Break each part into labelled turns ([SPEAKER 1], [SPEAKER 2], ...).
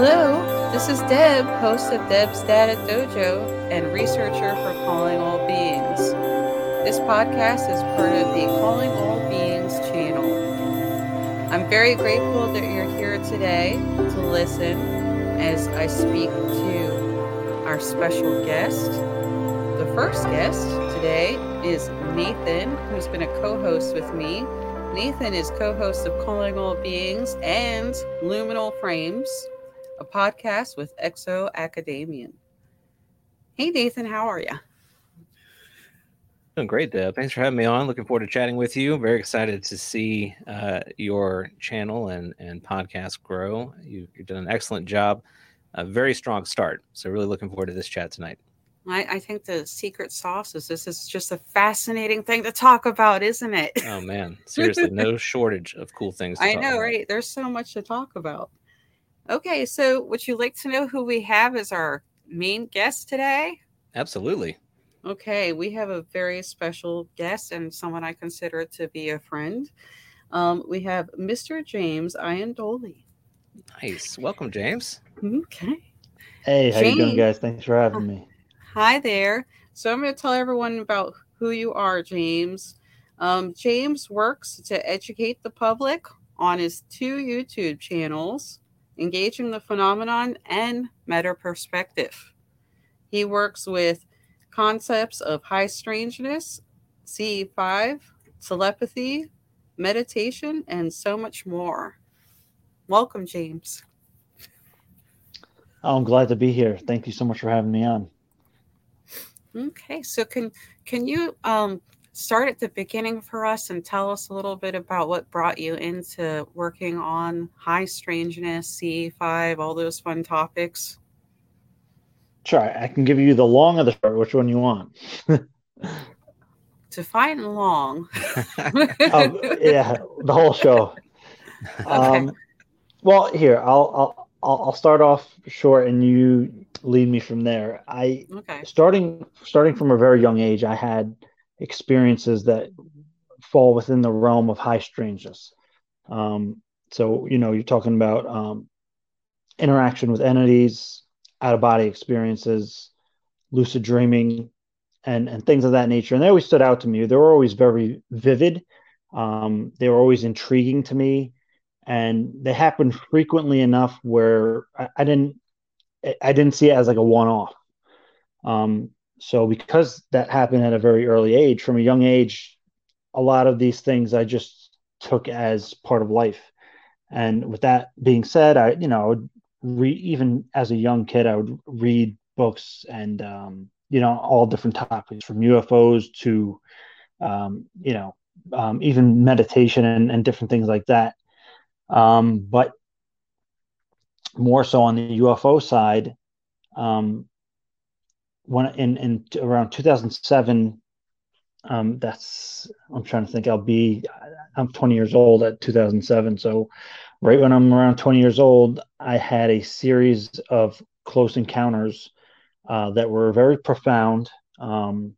[SPEAKER 1] Hello, this is Deb, host of Deb's Data Dojo and researcher for Calling All Beings. This podcast is part of the Calling All Beings channel. I'm very grateful that you're here today to listen as I speak to our special guest. The first guest today is Nathan, who's been a co host with me. Nathan is co host of Calling All Beings and Liminal Frames, podcast with Exo Academian. Hey, Nathan, how are you?
[SPEAKER 2] Doing great, Deb. Thanks for having me on. Looking forward to chatting with you. Very excited to see uh, your channel and, and podcast grow. You, you've done an excellent job. A very strong start. So, really looking forward to this chat tonight.
[SPEAKER 1] I, I think the secret sauce is this is just a fascinating thing to talk about, isn't it?
[SPEAKER 2] Oh, man. Seriously, no shortage of cool things.
[SPEAKER 1] I know, about. right? There's so much to talk about. Okay, so would you like to know who we have as our main guest today?
[SPEAKER 2] Absolutely.
[SPEAKER 1] Okay, we have a very special guest and someone I consider to be a friend. Um, we have Mr. James Iandoli.
[SPEAKER 2] Nice. Welcome, James.
[SPEAKER 1] Okay.
[SPEAKER 3] Hey, how James. you doing, guys? Thanks for having me.
[SPEAKER 1] Hi there. So I'm going to tell everyone about who you are, James. Um, James works to educate the public on his two YouTube channels, Engaging the Phenomenon and Meta Perspective. He works with concepts of high strangeness, CE5, telepathy, meditation, and so much more. Welcome, James.
[SPEAKER 3] I'm glad to be here. Thank you so much for having me on.
[SPEAKER 1] Okay, so can can you um, start at the beginning for us and tell us a little bit about what brought you into working on high strangeness, CE5, all those fun topics?
[SPEAKER 3] Sure, I can give you the long of the short. Which one you want?
[SPEAKER 1] Define long.
[SPEAKER 3] um, yeah, the whole show. Okay. Um, well, here I'll I'll I'll start off short, and you lead me from there. I okay. starting starting from a very young age, I had experiences that fall within the realm of high strangeness. Um, so you know, you're talking about um, interaction with entities, out of body experiences, lucid dreaming, and and things of that nature. And they always stood out to me. They were always very vivid. Um, they were always intriguing to me, and they happened frequently enough where I, I didn't I didn't see it as like a one off. Um, so because that happened at a very early age, from a young age, a lot of these things I just took as part of life. And with that being said, I you know I would read even as a young kid i would read books and um, you know all different topics from ufos to um, you know um, even meditation and, and, different things like that um, but more so on the ufo side um, when in, in around 2007 um, that's i'm trying to think i'll be i'm 20 years old at 2007 so right when I'm around 20 years old, I had a series of close encounters uh, that were very profound. Um,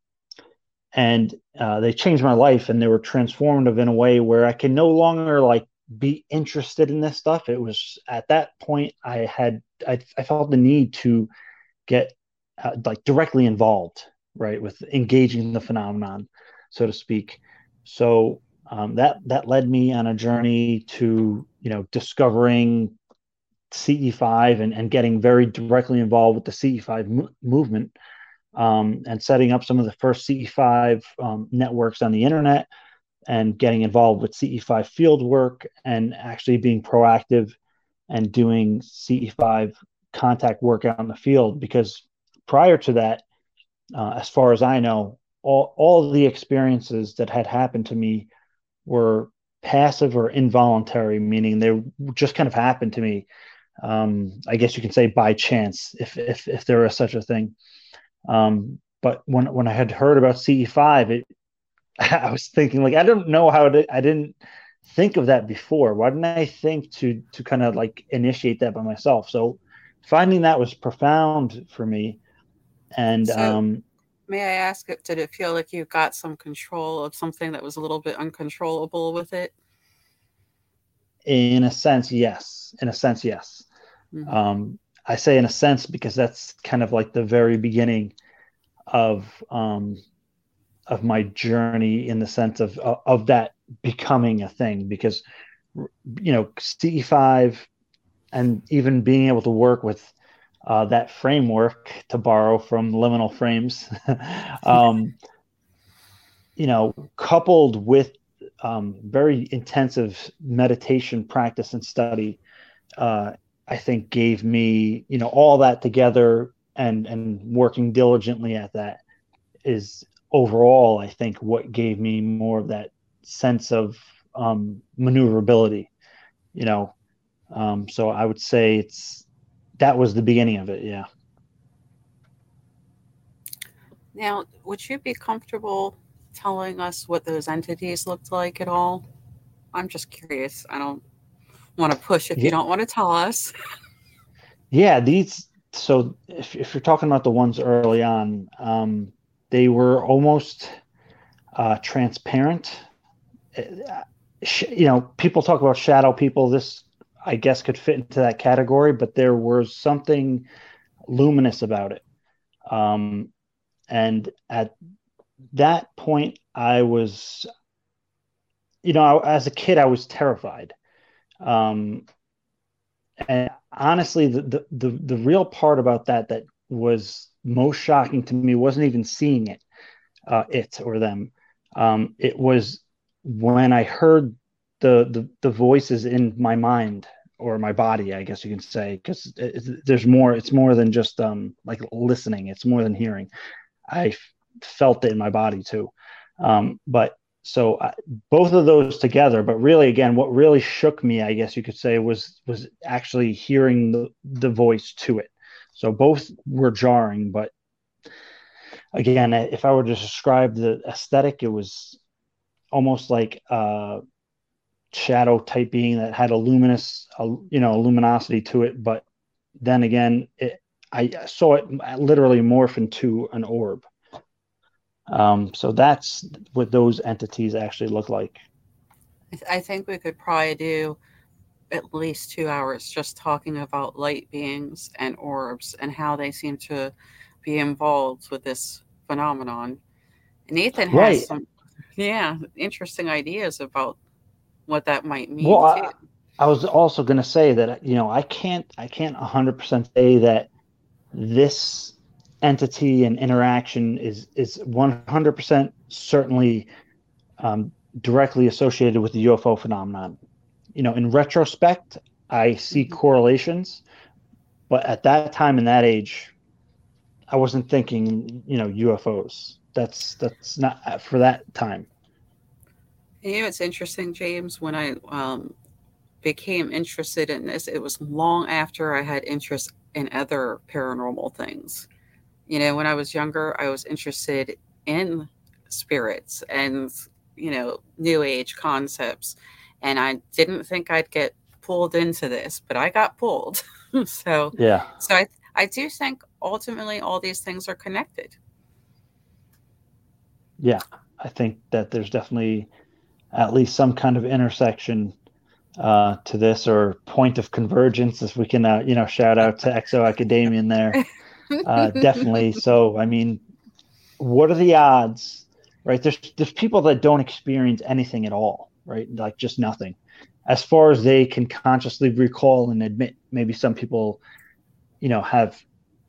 [SPEAKER 3] and uh, they changed my life and they were transformative in a way where I can no longer like be interested in this stuff. It was at that point I had, I, I felt the need to get uh, like directly involved, right, with engaging the phenomenon, so to speak. So um, that that led me on a journey to you know discovering CE5 and, and getting very directly involved with the CE5 mo- movement um, and setting up some of the first CE5 um, networks on the internet and getting involved with CE5 field work and actually being proactive and doing CE5 contact work out in the field because prior to that, uh, as far as I know, all, all the experiences that had happened to me were passive or involuntary, meaning they just kind of happened to me. Um, I guess you can say by chance, if if if there is such a thing. Um, but when when I had heard about CE5, it I was thinking like I don't know how to, I didn't think of that before. Why didn't I think to to kind of like initiate that by myself? So finding that was profound for me. And so, um,
[SPEAKER 1] may I ask, it, did it feel like you got some control of something that was a little bit uncontrollable with it?
[SPEAKER 3] In a sense, yes. In a sense, yes. Mm-hmm. Um, I say in a sense because that's kind of like the very beginning of um, of my journey in the sense of of that becoming a thing because you know CE5 and even being able to work with uh, that framework to borrow from liminal frames. Um, you know coupled with um, very intensive meditation practice and study uh, i think gave me you know all that together and and working diligently at that is overall i think what gave me more of that sense of um, maneuverability you know. Um, so i would say it's that was the beginning of it yeah
[SPEAKER 1] now would you be comfortable telling us what those entities looked like at all? I'm just curious. I don't want to push if yeah. you don't want to tell us.
[SPEAKER 3] yeah, these. So if, if you're talking about the ones early on, um, they were almost uh, transparent. Uh, you know, people talk about shadow people. This, I guess, could fit into that category, but there was something luminous about it. Um, and at that point, I was, you know, as a kid, I was terrified. Um, and honestly, the, the, the, the real part about that that was most shocking to me wasn't even seeing it, uh, it or them. Um, it was when I heard the, the, the voices in my mind or my body, I guess you can say, because there's more. It's more than just um, like listening. It's more than hearing. I felt it in my body too. Um, but so I, both of those together, but really, again, what really shook me, I guess you could say, was was actually hearing the the voice to it. So both were jarring, but again, if I were to describe the aesthetic, it was almost like a shadow type being that had a luminous, a, you know, luminosity to it. But then again, it, I saw it literally morph into an orb. Um, so that's what those entities actually look like.
[SPEAKER 1] I think we could probably do at least two hours just talking about light beings and orbs and how they seem to be involved with this phenomenon. Nathan has right. some, yeah, interesting ideas about what that might mean. Well, I,
[SPEAKER 3] I, was also going to say that you know I can't I can't hundred percent say that this entity and interaction is is 100% certainly um, directly associated with the UFO phenomenon. You know, in retrospect, I see mm-hmm. correlations, but at that time in that age, I wasn't thinking, you know, UFOs. That's that's not for that time.
[SPEAKER 1] You know, it's interesting, James. When I um, became interested in this, it was long after I had interest in other paranormal things you know, when I was younger, I was interested in spirits and, you know, new age concepts. And I didn't think I'd get pulled into this, but I got pulled. so,
[SPEAKER 3] yeah.
[SPEAKER 1] So I, I do think ultimately all these things are connected.
[SPEAKER 3] Yeah. I think that there's definitely at least some kind of intersection uh, to this or point of convergence, as we can, uh, you know, shout out to Exo Academian there. uh, definitely. So, I mean, what are the odds, right? There's there's people that don't experience anything at all, right? Like just nothing, as far as they can consciously recall and admit. Maybe some people, you know, have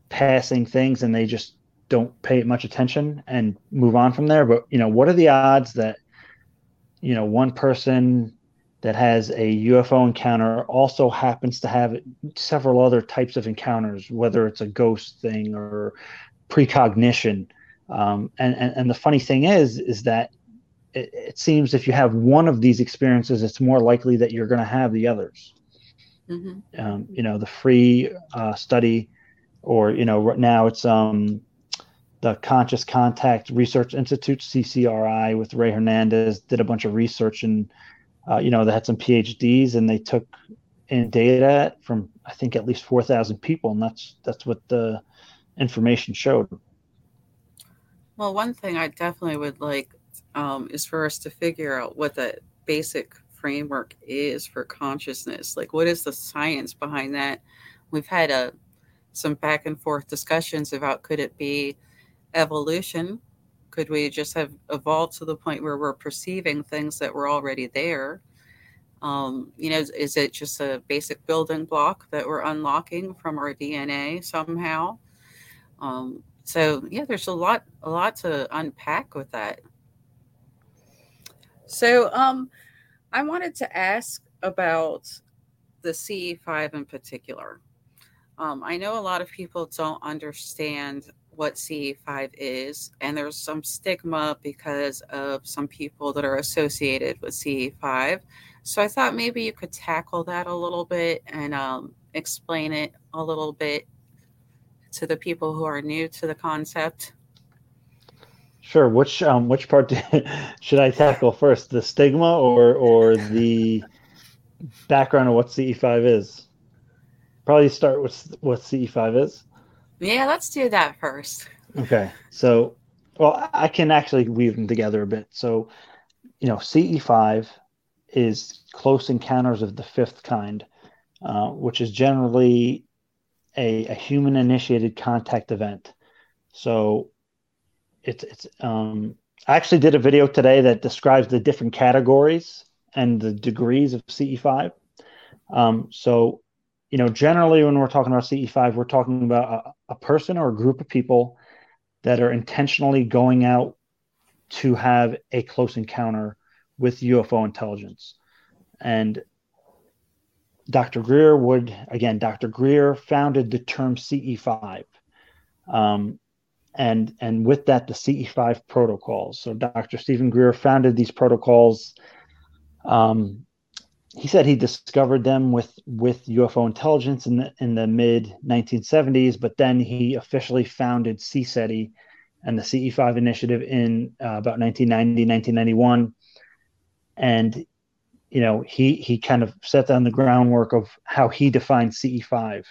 [SPEAKER 3] passing things and they just don't pay much attention and move on from there. But you know, what are the odds that you know one person that has a UFO encounter also happens to have several other types of encounters, whether it's a ghost thing or precognition. Um, and, and, and the funny thing is, is that it, it, seems if you have one of these experiences, it's more likely that you're going to have the others. Mm-hmm. Um, you know, the free uh, study, or you know, right now it's um, the Conscious Contact Research Institute (CCRI) with Rey Hernandez did a bunch of research and uh, you know, they had some PhDs and they took in data from I think at least four thousand people, and that's that's what the information showed.
[SPEAKER 1] Well, one thing I definitely would like um, is for us to figure out what the basic framework is for consciousness. Like, what is the science behind that? we've had a some back and forth discussions about could it be evolution? Could we just have evolved to the point where we're perceiving things that were already there? Um, you know, is, it just a basic building block that we're unlocking from our DNA somehow? Um, so yeah, there's a lot, a lot to unpack with that. So um, I wanted to ask about the CE5 in particular. Um, I know a lot of people don't understand what CE5 is, and there's some stigma because of some people that are associated with CE5. So I thought maybe you could tackle that a little bit and um, explain it a little bit to the people who are new to the concept.
[SPEAKER 3] Sure. Which um, which part should I tackle first? The stigma or or the background of what CE5 is? Probably start with what CE5 is.
[SPEAKER 1] Yeah, let's do that first.
[SPEAKER 3] Okay. So, well, I can actually weave them together a bit. So, you know, CE5 is close encounters of the fifth kind, uh, which is generally a, a human initiated contact event. So, it's it's um, I actually did a video today that describes the different categories and the degrees of CE5. Um, so, you know, generally when we're talking about CE5, we're talking about a, a person or a group of people that are intentionally going out to have a close encounter with UFO intelligence. And Dr. Greer would, again, Dr. Greer founded the term CE5. Um, and and with that the CE5 protocols. So Dr. Steven Greer founded these protocols. Um, he said he discovered them with with UFO intelligence in the in the mid 1970s, but then he officially founded CSETI and the CE5 initiative in uh, about 1990 1991, and you know he he kind of set down the groundwork of how he defined CE5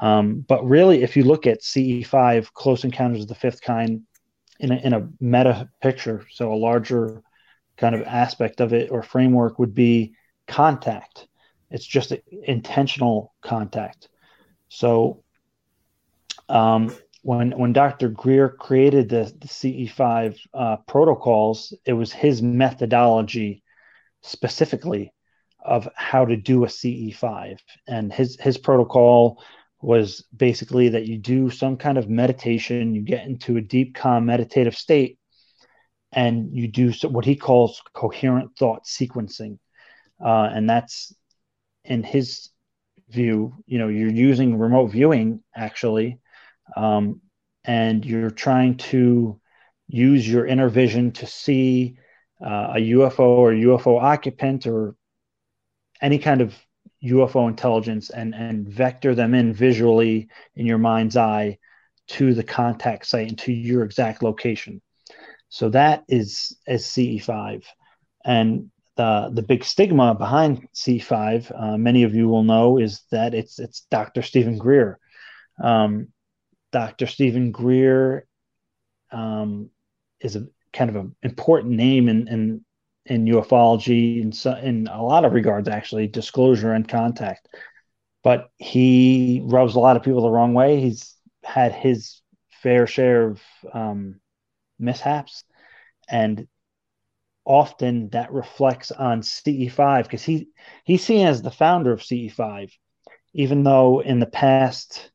[SPEAKER 3] um, but really, if you look at CE5, Close Encounters of the Fifth Kind, in a, in a meta picture, so a larger kind of aspect of it or framework would be contact. It's just intentional contact. So um, when when Dr. Greer created the, the CE5 uh, protocols, it was his methodology specifically of how to do a CE5, and his his protocol was basically that you do some kind of meditation, you get into a deep, calm, meditative state, and you do what he calls coherent thought sequencing. Uh, and that's in his view, you know, you're using remote viewing actually, um, and you're trying to use your inner vision to see uh, a UFO or UFO occupant or any kind of UFO intelligence and and vector them in visually in your mind's eye to the contact site and to your exact location. So that is is CE5, and the the big stigma behind C5, uh, many of you will know, is that it's it's Dr. Steven Greer. Um, Dr. Steven Greer um, is a kind of an important name in, in in ufology in, so, in a lot of regards actually disclosure and contact but he rubs a lot of people the wrong way he's had his fair share of um, mishaps and often that reflects on ce5 because he he's seen as the founder of ce5 even though in the past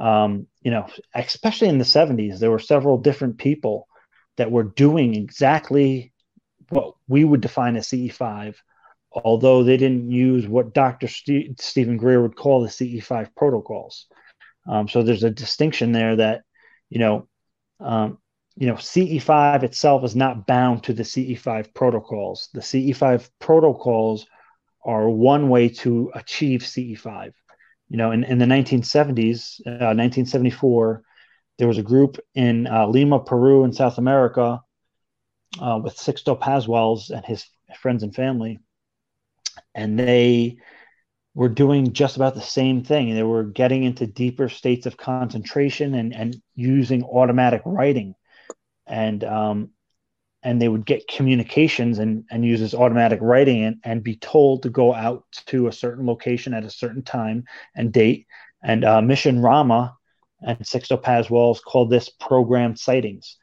[SPEAKER 3] um, you know especially in the 70s there were several different people that were doing exactly what we would define as CE5, although they didn't use what Dr. St- Steven Greer would call the CE5 protocols. Um, so there's a distinction there that, you know, um, you know, CE5 itself is not bound to the CE5 protocols. The CE5 protocols are one way to achieve CE5. You know, in, in the 1970s, uh, 1974, there was a group in uh, Lima, Peru, in South America uh, with Sixto Paz Wells and his friends and family, and they were doing just about the same thing. They were getting into deeper states of concentration and and using automatic writing, and um, and they would get communications and and use this automatic writing and and be told to go out to a certain location at a certain time and date And uh, Mission Rama and Sixto Paz Wells called this programmed sightings.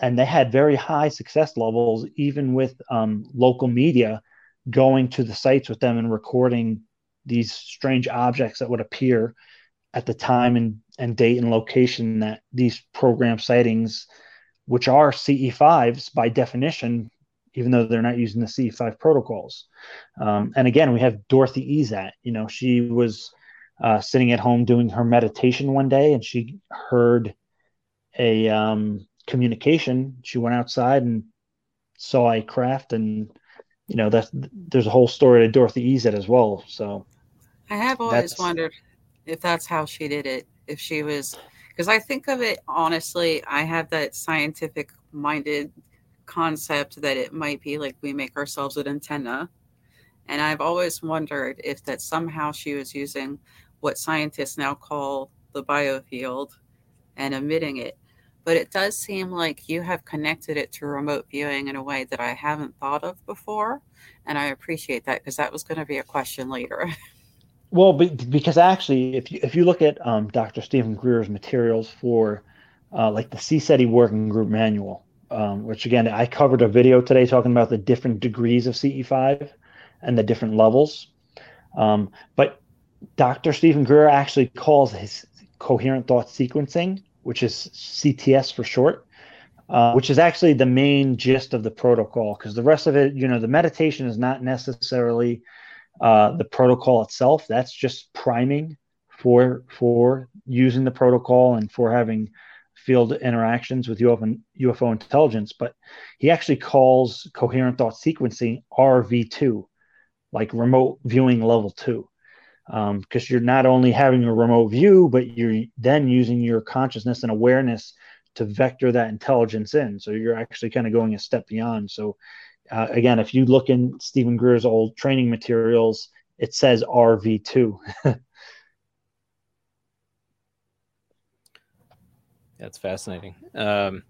[SPEAKER 3] And they had very high success levels, even with um, local media going to the sites with them and recording these strange objects that would appear at the time and, and date and location that these program sightings, which are CE5s by definition, even though they're not using the CE5 protocols. Um, and again, we have Dorothy Izatt. You know, she was uh, sitting at home doing her meditation one day, and she heard a um, communication. She went outside and saw a craft, and you know, that there's a whole story to Dorothy Izatt as well. So,
[SPEAKER 1] I have always wondered if that's how she did it. If she was, because I think of it honestly, I have that scientific minded concept that it might be like we make ourselves an antenna. And I've always wondered if that somehow she was using what scientists now call the biofield and emitting it. But it does seem like you have connected it to remote viewing in a way that I haven't thought of before. And I appreciate that because that was going to be a question later.
[SPEAKER 3] well, because actually, if you, if you look at um, Dr. Steven Greer's materials for uh, like the CSETI working group manual, um, which again, I covered a video today talking about the different degrees of CE5 and the different levels. Um, but Dr. Steven Greer actually calls his coherent thought sequencing, which is CTS for short, uh, which is actually the main gist of the protocol. Because the rest of it, you know, the meditation is not necessarily uh, the protocol itself. That's just priming for for using the protocol and for having field interactions with UFO, UFO intelligence, but he actually calls coherent thought sequencing RV2, like remote viewing level two. Because um, you're not only having a remote view, but you're then using your consciousness and awareness to vector that intelligence in. So you're actually kind of going a step beyond. So, uh, again, if you look in Steven Greer's old training materials, it says RV2.
[SPEAKER 2] That's fascinating. Um,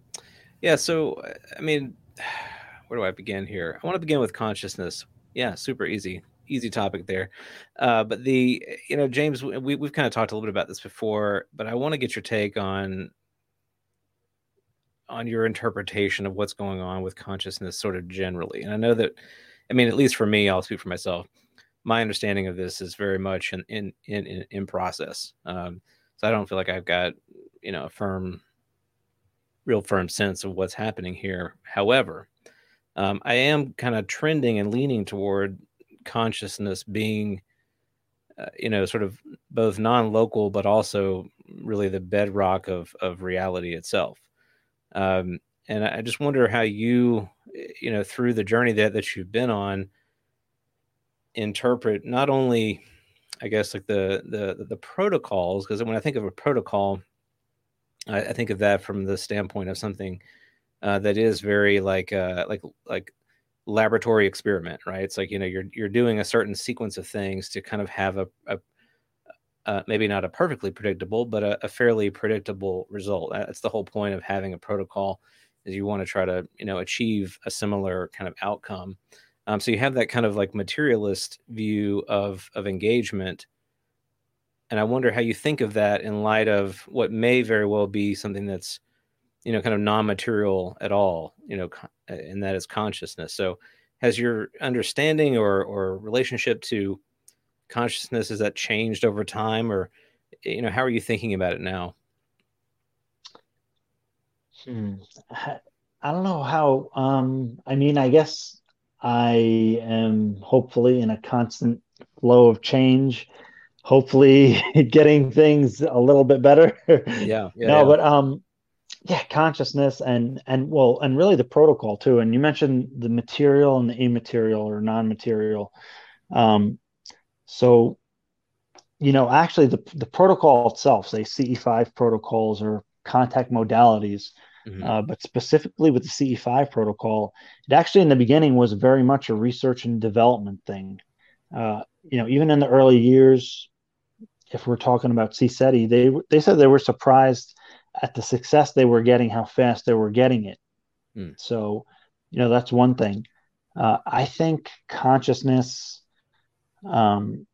[SPEAKER 2] yeah. So, I mean, where do I begin here? I want to begin with consciousness. Yeah, super easy, easy topic there. Uh, but the, you know, James, we, we've kind of talked a little bit about this before, but I want to get your take on on your interpretation of what's going on with consciousness sort of generally. And I know that, I mean, at least for me, I'll speak for myself. My understanding of this is very much in in in, in process. Um, so I don't feel like I've got you know a firm real firm sense of what's happening here however um, i am kind of trending and leaning toward consciousness being uh, you know sort of both non-local but also really the bedrock of of reality itself um, and i just wonder how you you know through the journey that that you've been on interpret not only I guess like the the the protocols because when I think of a protocol, I, I, think of that from the standpoint of something uh, that is very like uh, like like laboratory experiment, right? It's like you know you're you're doing a certain sequence of things to kind of have a, a uh, maybe not a perfectly predictable, but a, a, fairly predictable result. That's the whole point of having a protocol is you want to try to you know achieve a similar kind of outcome. Um, so you have that kind of like materialist view of of engagement, and I wonder how you think of that in light of what may very well be something that's you know kind of non-material at all, you know, and that is consciousness. So has your understanding or or relationship to consciousness has that changed over time, or you know how are you thinking about it now?
[SPEAKER 3] Hmm. I don't know how. Um, I mean, I guess I am hopefully in a constant flow of change, hopefully getting things a little bit better.
[SPEAKER 2] Yeah. yeah
[SPEAKER 3] no,
[SPEAKER 2] yeah.
[SPEAKER 3] but um yeah, consciousness and and well, and really the protocol too. And you mentioned the material and the immaterial or non-material. Um so you know, actually the the protocol itself, say CE5 protocols or contact modalities, Mm-hmm. Uh, but specifically with the CE5 protocol, it actually in the beginning was very much a research and development thing. Uh, you know, even in the early years, if we're talking about CSETI, they they said they were surprised at the success they were getting, how fast they were getting it. Mm. So, you know, that's one thing. Uh, I think consciousness, um,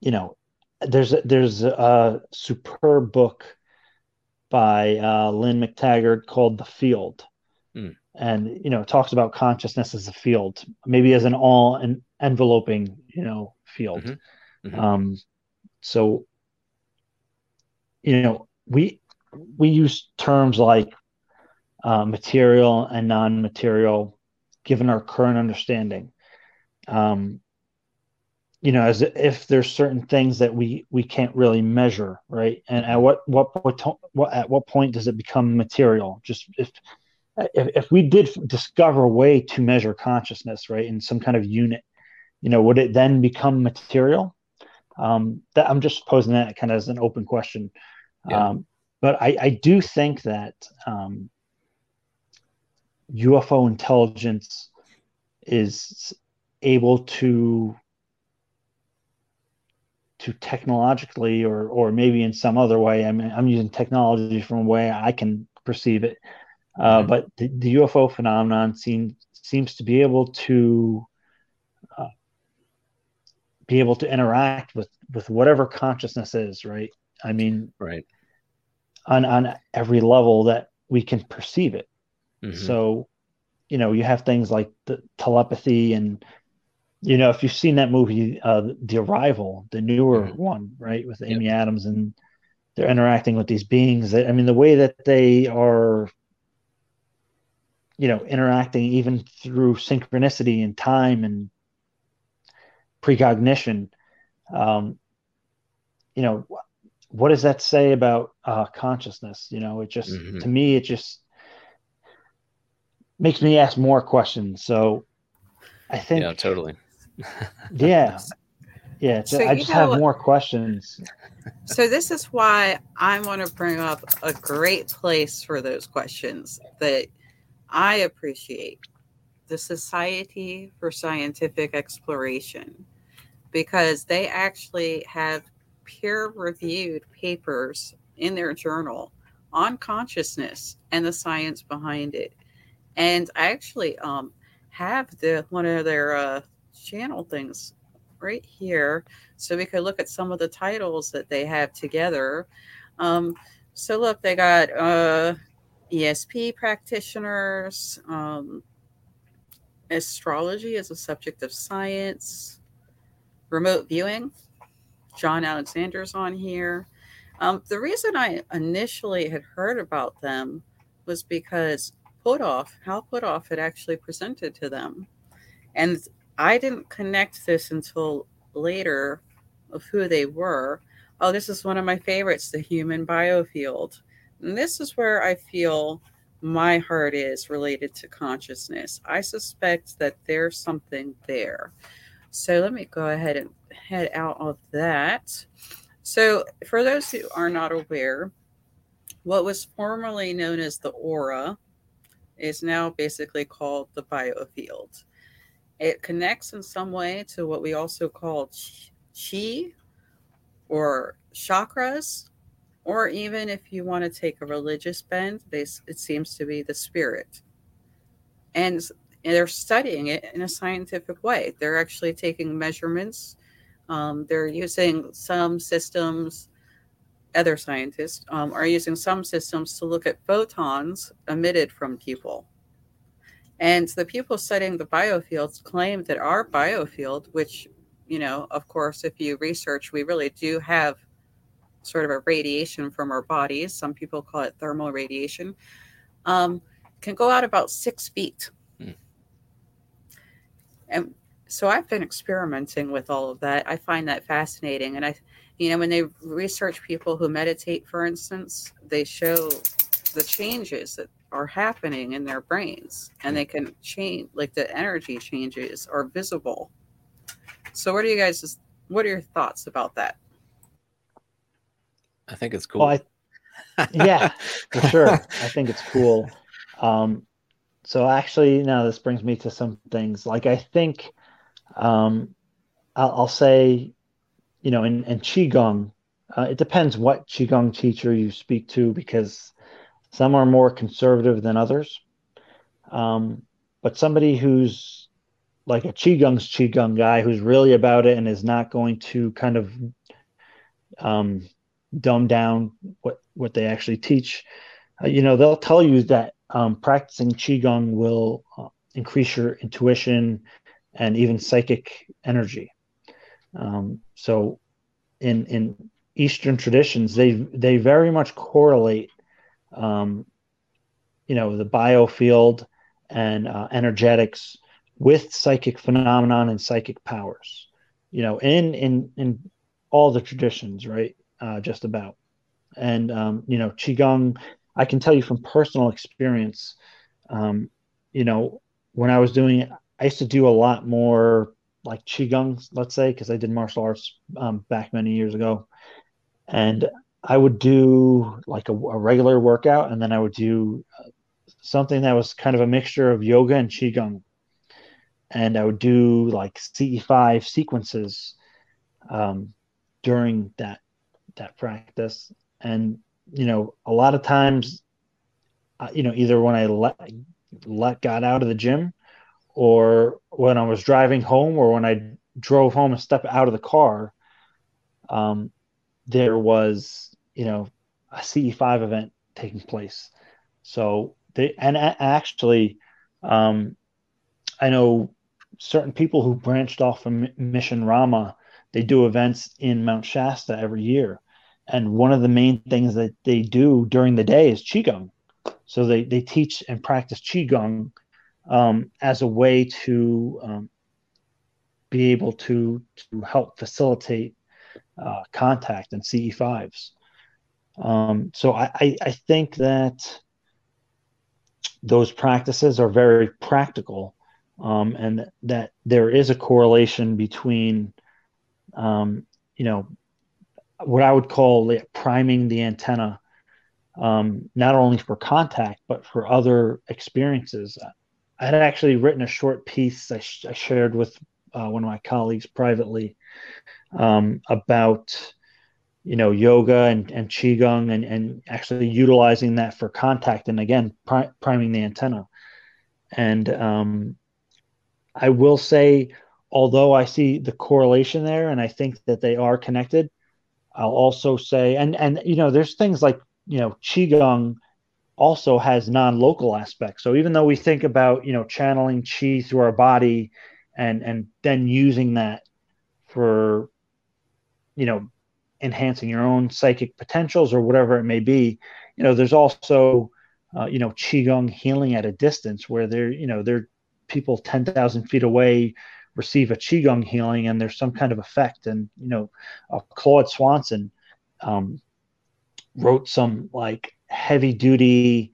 [SPEAKER 3] you know, there's a, there's a superb book by uh, Lynne McTaggart called The Field, mm. and you know talks about consciousness as a field, maybe as an all and enveloping you know field. Mm-hmm. Mm-hmm. Um, so you know we we use terms like uh, material and non-material given our current understanding um, you know as if there's certain things that we we can't really measure right? And at what what what, what at what point does it become material? Just if if, if we did discover a way to measure consciousness right in some kind of unit you know would it then become material? Um that i'm just posing that kind of as an open question. Yeah. um but i i do think that um ufo intelligence is able to to technologically or or maybe in some other way. I mean, I'm using technology from a way I can perceive it. Uh, mm-hmm. But the, the, UFO phenomenon seems seems to be able to uh, be able to interact with with whatever consciousness is. Right. I mean,
[SPEAKER 2] right.
[SPEAKER 3] On on every level that we can perceive it. Mm-hmm. So, you know, you have things like the telepathy and you know, if you've seen that movie, uh, The Arrival, the newer mm-hmm. one, right, with Amy yep. Adams, and they're interacting with these beings. That, I mean, the way that they are, you know, interacting even through synchronicity and time and precognition. Um, you know, what does that say about uh, consciousness? You know, it just mm-hmm. to me, it just makes me ask more questions. So I think,
[SPEAKER 2] yeah, totally
[SPEAKER 3] yeah. Yeah. So, I just have more questions.
[SPEAKER 1] So, this is why I want to bring up a great place for those questions that I appreciate the Society for Scientific Exploration, because they actually have peer reviewed papers in their journal on consciousness and the science behind it. And I actually um, have the one of their uh, channel things right here so we could look at some of the titles that they have together. Um, so look, they got uh, ESP practitioners, um, astrology as a subject of science, remote viewing. John Alexander's on here. Um, the reason I initially had heard about them was because Puthoff, Hal Puthoff, had actually presented to them. And I didn't connect this until later of who they were. Oh, this is one of my favorites, the human biofield. And this is where I feel my heart is related to consciousness. I suspect that there's something there. So let me go ahead and head out of that. So, for those who are not aware, what was formerly known as the aura is now basically called the biofield. It connects in some way to what we also call chi or chakras, or even if you want to take a religious bend, they, it seems to be the spirit. And they're studying it in a scientific way. They're actually taking measurements. Um, they're using some systems, other scientists um, are using some systems to look at photons emitted from people and the people studying the biofields claim that our biofield, which, you know, of course, if you research, we really do have sort of a radiation from our bodies. Some people call it thermal radiation, um, can go out about six feet. Hmm. And so I've been experimenting with all of that. I find that fascinating. And I, you know, when they research people who meditate, for instance, they show the changes that are happening in their brains and they can change like the energy changes are visible. So what are you guys what are your thoughts about that?
[SPEAKER 2] I think it's cool. Well,
[SPEAKER 3] I, yeah for sure. I think it's cool. Um so actually now this brings me to some things. Like i think um i'll, I'll say you know in, in qigong uh, it depends what qigong teacher you speak to because some are more conservative than others. Um, but somebody who's like a Qigong's Qigong guy who's really about it and is not going to kind of um, dumb down what what they actually teach. Uh, you know, they'll tell you that um, practicing qigong will uh, increase your intuition and even psychic energy. Um, so, in in Eastern traditions, they they very much correlate, um, you know, the biofield and uh, energetics with psychic phenomenon and psychic powers. You know, in in in all the traditions, right? Uh, just about, and um, you know, qigong. I can tell you from personal experience. Um, you know, when I was doing it, I used to do a lot more like qigong, let's say, because I did martial arts um, back many years ago, and I would do like a, a, regular workout, and then I would do uh, something that was kind of a mixture of yoga and qigong, and I would do like CE5 sequences um, during that that practice, and you know, a lot of times, uh, you know, either when I let let got out of the gym or when I was driving home or when I drove home and stepped out of the car, um, there was, you know, a CE5 event taking place. So they, and actually, um, I know certain people who branched off from Mission Rama, they do events in Mount Shasta every year. And one of the main things that they do during the day is Qigong. So they, they teach and practice Qigong um, as a way to um, be able to, to help facilitate uh, contact and CE5s. Um, so I, I, think that those practices are very practical um, and that there is a correlation between um, you know what I would call priming the antenna um, not only for contact but for other experiences. I had actually written a short piece I, sh- I shared with uh, one of my colleagues privately um, about you know yoga and, and qigong and, and actually utilizing that for contact and again pri- priming the antenna and um, i will say although i see the correlation there and i think that they are connected i'll also say and and you know there's things like you know qigong also has non-local aspects. So even though we think about you know channeling chi through our body and and then using that for you know enhancing your own psychic potentials or whatever it may be, you know there's also uh, you know qigong healing at a distance where there you know there people 10,000 feet away receive a qigong healing and there's some kind of effect. And you know uh, Claude Swanson um, wrote some like heavy duty,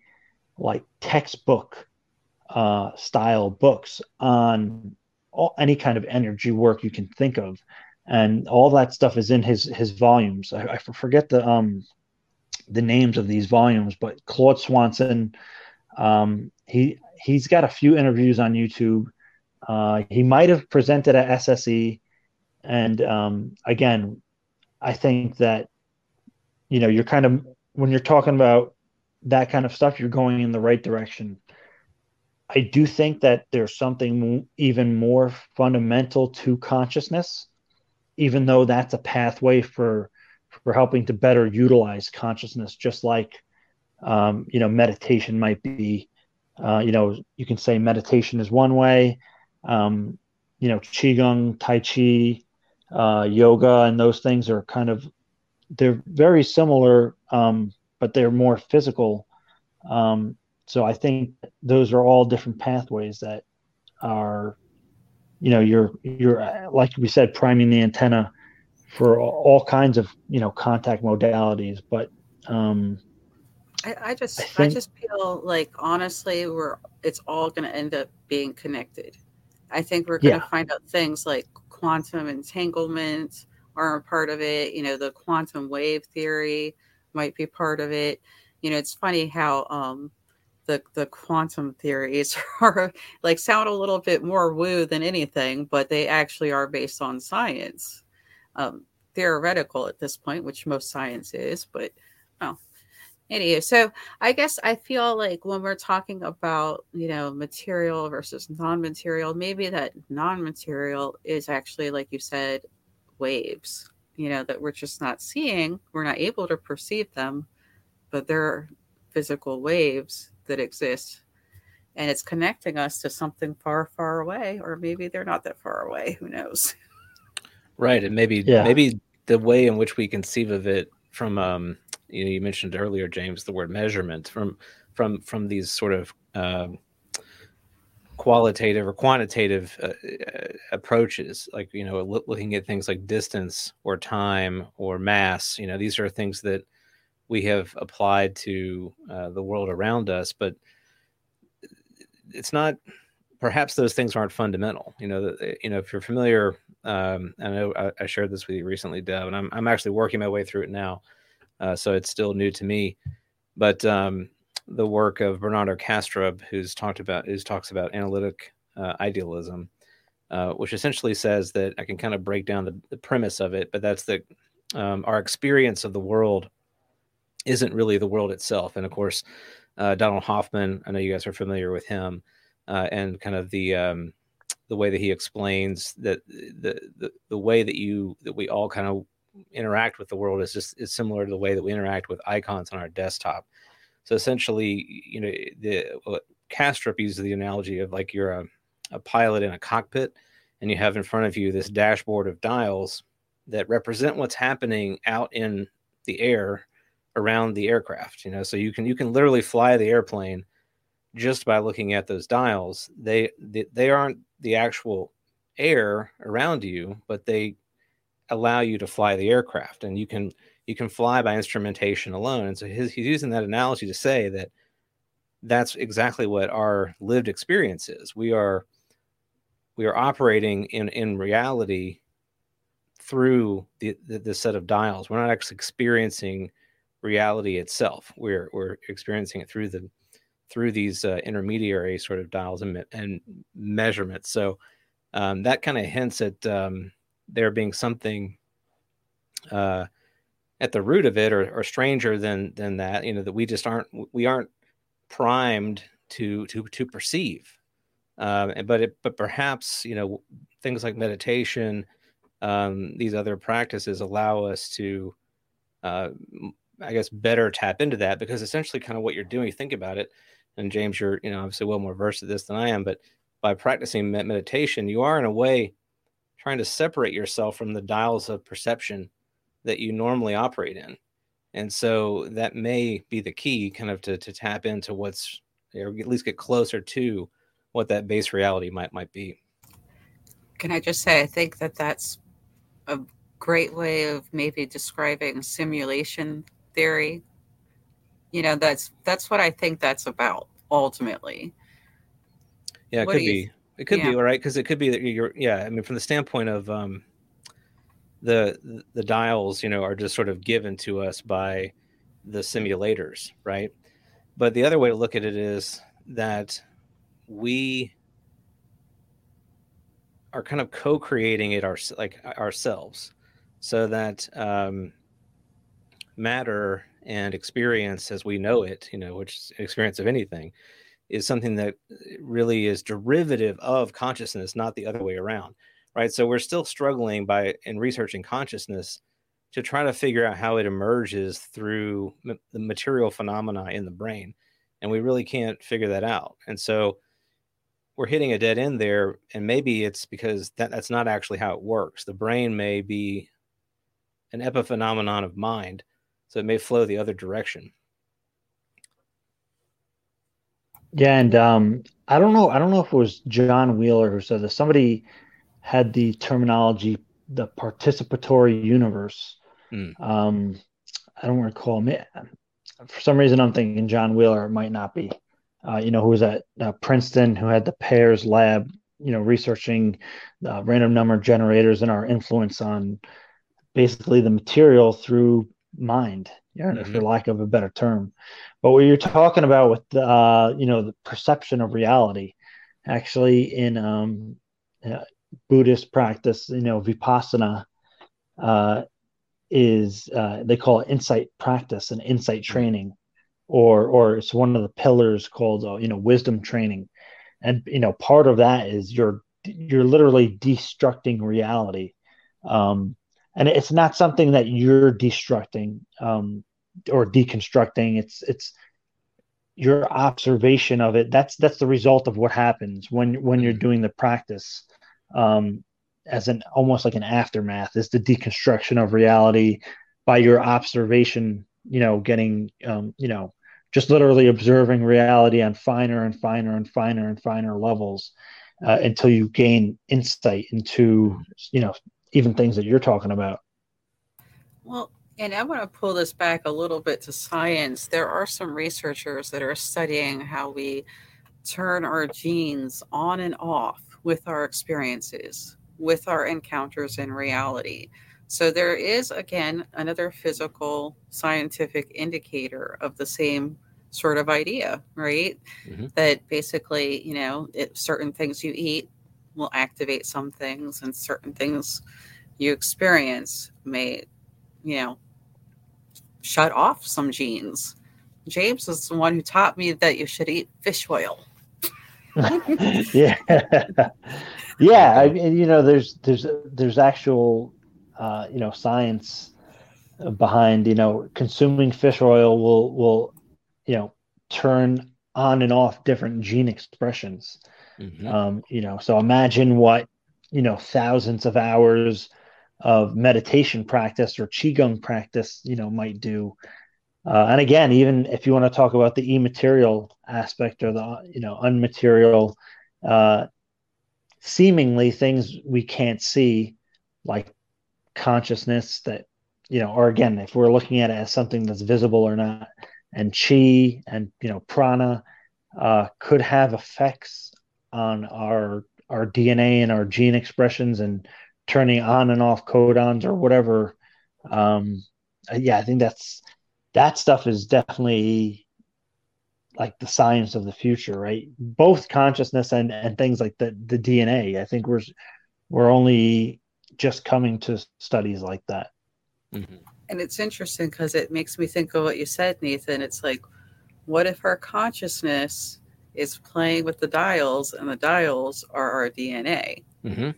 [SPEAKER 3] like textbook uh, style books on all, any kind of energy work you can think of, and all that stuff is in his his volumes. I, I forget the um the names of these volumes, but Claude Swanson, um, he he's got a few interviews on YouTube. Uh, he might have presented at SSE, and um, again, I think that you know you're kind of when you're talking about that kind of stuff, you're going in the right direction. I do think that there's something even more fundamental to consciousness, even though that's a pathway for for helping to better utilize consciousness, just like um, you know meditation might be. Uh, you know, you can say meditation is one way. Um, you know, qigong, tai chi, uh, yoga, and those things are kind of they're very similar, um, but they're more physical. Um, so I think those are all different pathways that are, you know, you're you're like we said, priming the antenna for all kinds of you know contact modalities. But um,
[SPEAKER 1] I, I just I, think, I just feel like honestly, we're it's all going to end up being connected. I think we're going to yeah. find out things like quantum entanglement are a part of it. You know, the quantum wave theory might be part of it. You know, it's funny how um, the the quantum theories are like sound a little bit more woo than anything, but they actually are based on science, um, theoretical at this point, which most science is. But well, anyway, so I guess I feel like when we're talking about you know material versus non-material, maybe that non-material is actually like you said waves you know, that we're just not seeing. We're not able to perceive them, but they're physical waves that exists And it's connecting us to something far, far away, or maybe they're not that far away. Who knows?
[SPEAKER 2] Right. And maybe, yeah. maybe the way in which we conceive of it from, um, you know, you mentioned earlier, James, the word measurement from, from, from these sort of, um, qualitative or quantitative uh, uh, approaches like you know looking at things like distance or time or mass you know these are things that we have applied to uh, the world around us but it's not perhaps those things aren't fundamental you know that you know if you're familiar um, i know I, I, shared this with you recently deb and i'm, I'm actually working my way through it now uh, so it's still new to me but um, the work of Bernardo Kastrup, who's talked about, who talks about analytic uh, idealism, uh, which essentially says that I can kind of break down the, the premise of it, but that's that um, our experience of the world isn't really the world itself. And of course, uh, Donald Hoffman, I know you guys are familiar with him, uh, and kind of the um, the way that he explains that the, the the way that you that we all kind of interact with the world is just is similar to the way that we interact with icons on our desktop. So essentially, you know, the what Kastrup uses the analogy of like you're a, a pilot in a cockpit and you have in front of you this dashboard of dials that represent what's happening out in the air around the aircraft you know so you can you can literally fly the airplane just by looking at those dials they they, they aren't the actual air around you but they allow you to fly the aircraft and you can you can fly by instrumentation alone. And so his, he's using that analogy to say that that's exactly what our lived experience is. We are we are operating in in reality through the, the, the set of dials. We're not actually experiencing reality itself. We're we're experiencing it through the through these uh, intermediary sort of dials and, and measurements. So um, that kind of hints at um, there being something uh, at the root of it or, or stranger than than that you know that we just aren't we aren't primed to to to perceive um, but it, but perhaps you know things like meditation um, these other practices allow us to uh, i guess better tap into that because essentially kind of what you're doing think about it and james you're you know obviously well more versed at this than i am but by practicing meditation you are in a way trying to separate yourself from the dials of perception that you normally operate in. And so that may be the key kind of to, to tap into what's or at least get closer to what that base reality might might be.
[SPEAKER 1] Can I just say I think that that's a great way of maybe describing simulation theory. You know, that's that's what I think that's about ultimately.
[SPEAKER 2] Yeah, it what could be. It could yeah. be all right because it could be that you're. Yeah, I mean, from the standpoint of um, the the dials you know are just sort of given to us by the simulators right but the other way to look at it is that we are kind of co-creating it our, like ourselves so that um, matter and experience as we know it you know which experience of anything is something that uh, really is derivative of consciousness not the other way around right? So we're still struggling by in researching consciousness to try to figure out how it emerges through m- the material phenomena in the brain, and we really can't figure that out. And so we're hitting a dead end there, and maybe it's because that, that's not actually how it works. The brain may be an epiphenomenon of mind, so it may flow the other direction.
[SPEAKER 3] Yeah, and um, I don't know. I don't know if it was John Wheeler who said this. Somebody had the terminology the participatory universe. Mm. Um, I don't recall. For some reason, I'm thinking John Wheeler. It might not be. Uh, you know, who was at uh, Princeton, who had the Pairs Lab. You know, researching the random number generators and our influence on basically the material through mind. Yeah, mm-hmm. for lack of a better term. But what you're talking about with the, uh, you know, the perception of reality, actually in um, uh, Buddhist practice, you know, vipassana uh, is uh, they call it insight practice and insight mm-hmm. training, or or it's one of the pillars called uh, you know wisdom training, and you know part of that is you're you're literally destructing reality, um, and it's not something that you're destructing um, or deconstructing. It's it's your observation of it. That's that's the result of what happens when when you're doing the practice. Um, as an almost like an aftermath is the deconstruction of reality by your observation you know getting um, you know just literally observing reality on finer and finer and finer and finer levels uh, until you gain insight into you know even things that you're talking about
[SPEAKER 1] well and i want to pull this back a little bit to science there are some researchers that are studying how we turn our genes on and off with our experiences with our encounters in reality so there is again another physical scientific indicator of the same sort of idea, right? Mm-hmm. That basically, you know, it, certain things you eat will activate some things, and certain things you experience may, you know, shut off some genes. James is the one who taught me that you should eat fish oil.
[SPEAKER 3] yeah, yeah. I mean, you know, there's there's there's actual uh, you know science behind you know consuming fish oil will will you know turn on and off different gene expressions mm-hmm. um, you know so imagine what you know thousands of hours of meditation practice or qigong practice you know might do uh, and again even if you want to talk about the immaterial aspect or the you know unmaterial uh, seemingly things we can't see like consciousness that you know or again if we're looking at it as something that's visible or not and chi and you know prana uh, could have effects on our our dna and our gene expressions and turning on and off codons or whatever um yeah i think that's that stuff is definitely like the science of the future right both consciousness and and things like the the dna i think we're we're only just coming to studies like that.
[SPEAKER 1] Mm-hmm. And it's interesting because it makes me think of what you said, Nathan. It's like, what if our consciousness is playing with the dials and the dials are our DNA?
[SPEAKER 2] Mm-hmm.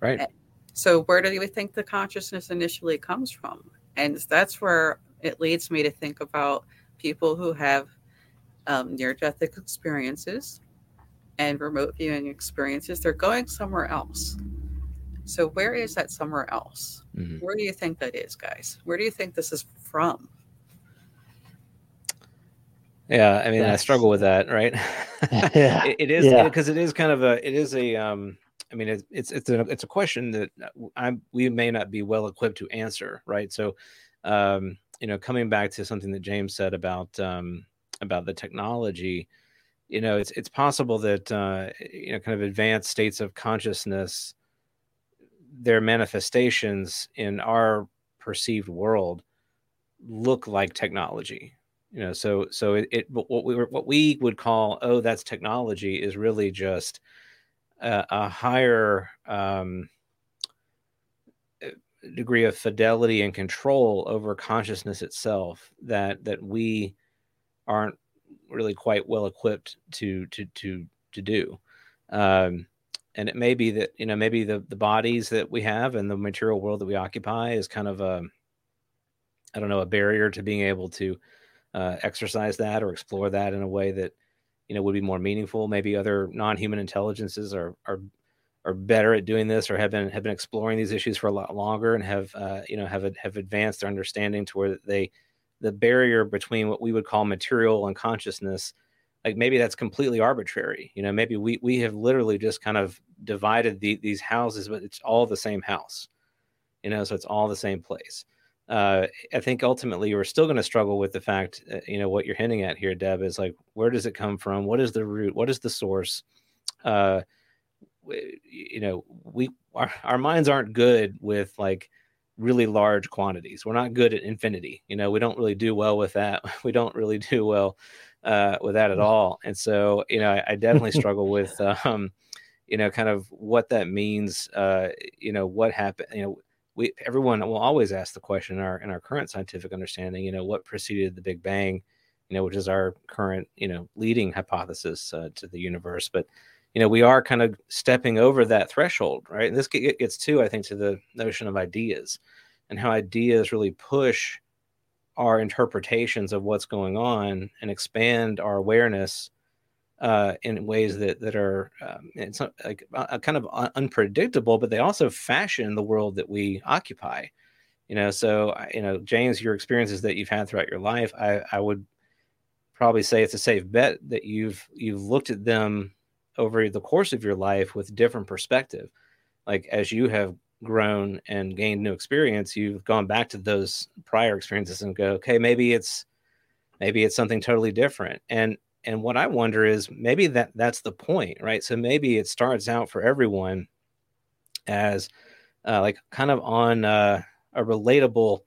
[SPEAKER 2] Right.
[SPEAKER 1] So, where do you think the consciousness initially comes from? And that's where it leads me to think about people who have um, near death experiences and remote viewing experiences. They're going somewhere else so where is that somewhere else? Mm-hmm. Where do you think that is, guys? Where do you think this is from?
[SPEAKER 2] Yeah, I mean, That's... I struggle with that, right? yeah, it, it is because yeah. it is kind of a, it is a, um, I mean, it's it's it's a it's a question that I we may not be well equipped to answer, right? So, um, you know, coming back to something that James said about um, about the technology, you know, it's it's possible that uh, you know, kind of advanced states of consciousness their manifestations in our perceived world look like technology you know so so it, it what we were what we would call oh that's technology is really just a, a higher um, degree of fidelity and control over consciousness itself that that we aren't really quite well equipped to to to to do. Um, and it may be that you know maybe the the bodies that we have and the material world that we occupy is kind of a i don't know a barrier to being able to uh, exercise that or explore that in a way that you know would be more meaningful. Maybe other non-human intelligences are are are better at doing this or have been have been exploring these issues for a lot longer and have uh, you know have have advanced their understanding to where they the barrier between what we would call material and consciousness like maybe that's completely arbitrary. You know maybe we we have literally just kind of divided the, these houses but it's all the same house. You know so it's all the same place uh, i think ultimately we're still going to struggle with the fact uh, you know what you're hinting at here deb is like where does it come from what is the root what is the source uh, you know we our, our minds aren't good with like really large quantities we're not good at infinity you know we don't really do well with that we don't really do well uh, with that at mm. all. And so, you know, I, I definitely struggle with, um, you know, kind of what that means. Uh, you know, what happened. You know, we everyone will always ask the question in our in our current scientific understanding. You know, what preceded the Big Bang? You know, which is our current you know leading hypothesis uh, to the universe. But you know we are kind of stepping over that threshold right and this gets to i think to the notion of ideas and how ideas really push our interpretations of what's going on and expand our awareness uh, in ways that that are um, it's like uh, kind of unpredictable, but they also fashion the world that we occupy. You know, so you know, James, your experiences that you've had throughout your life, I, I would probably say it's a safe bet that you've you've looked at them over the course of your life with different perspective. Like as you have grown and gained new experience, you've gone back to those prior experiences and go, okay, maybe it's maybe it's something totally different. And and what I wonder is maybe that that's the point, right? So maybe it starts out for everyone as uh, like kind of on uh, a relatable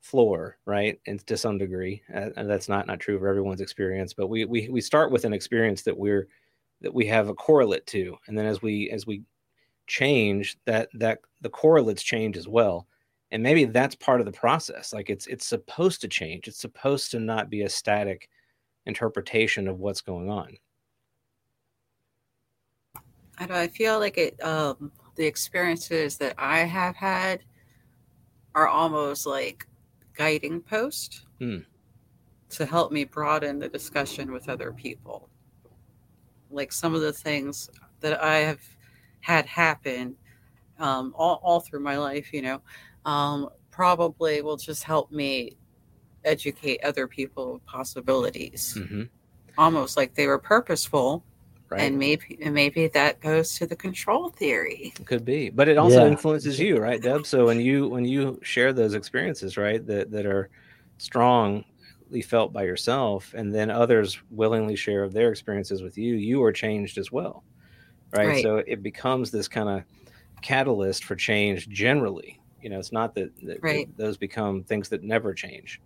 [SPEAKER 2] floor, right? And to some degree, uh, and that's not not true for everyone's experience, but we we we start with an experience that we're that we have a correlate to, and then as we as we change, that that the correlates change as well, and maybe that's part of the process. Like it's it's supposed to change. It's supposed to not be a static interpretation of what's going on.
[SPEAKER 1] I know. I feel like it. Um, the experiences that I have had are almost like guiding post hmm. to help me broaden the discussion with other people. Like some of the things that I have had happen um, all, all through my life, you know, um, probably will just help me educate other people of possibilities. Mm-hmm. Almost like they were purposeful. Right. And maybe maybe that goes to the control theory.
[SPEAKER 2] It could be, but it also yeah. influences you, right, Deb? So when you when you share those experiences, right, that that are strongly felt by yourself, and then others willingly share of their experiences with you, you are changed as well, right? right. So it becomes this kind of catalyst for change generally. You know, it's not that, that, right. that those become things that never change.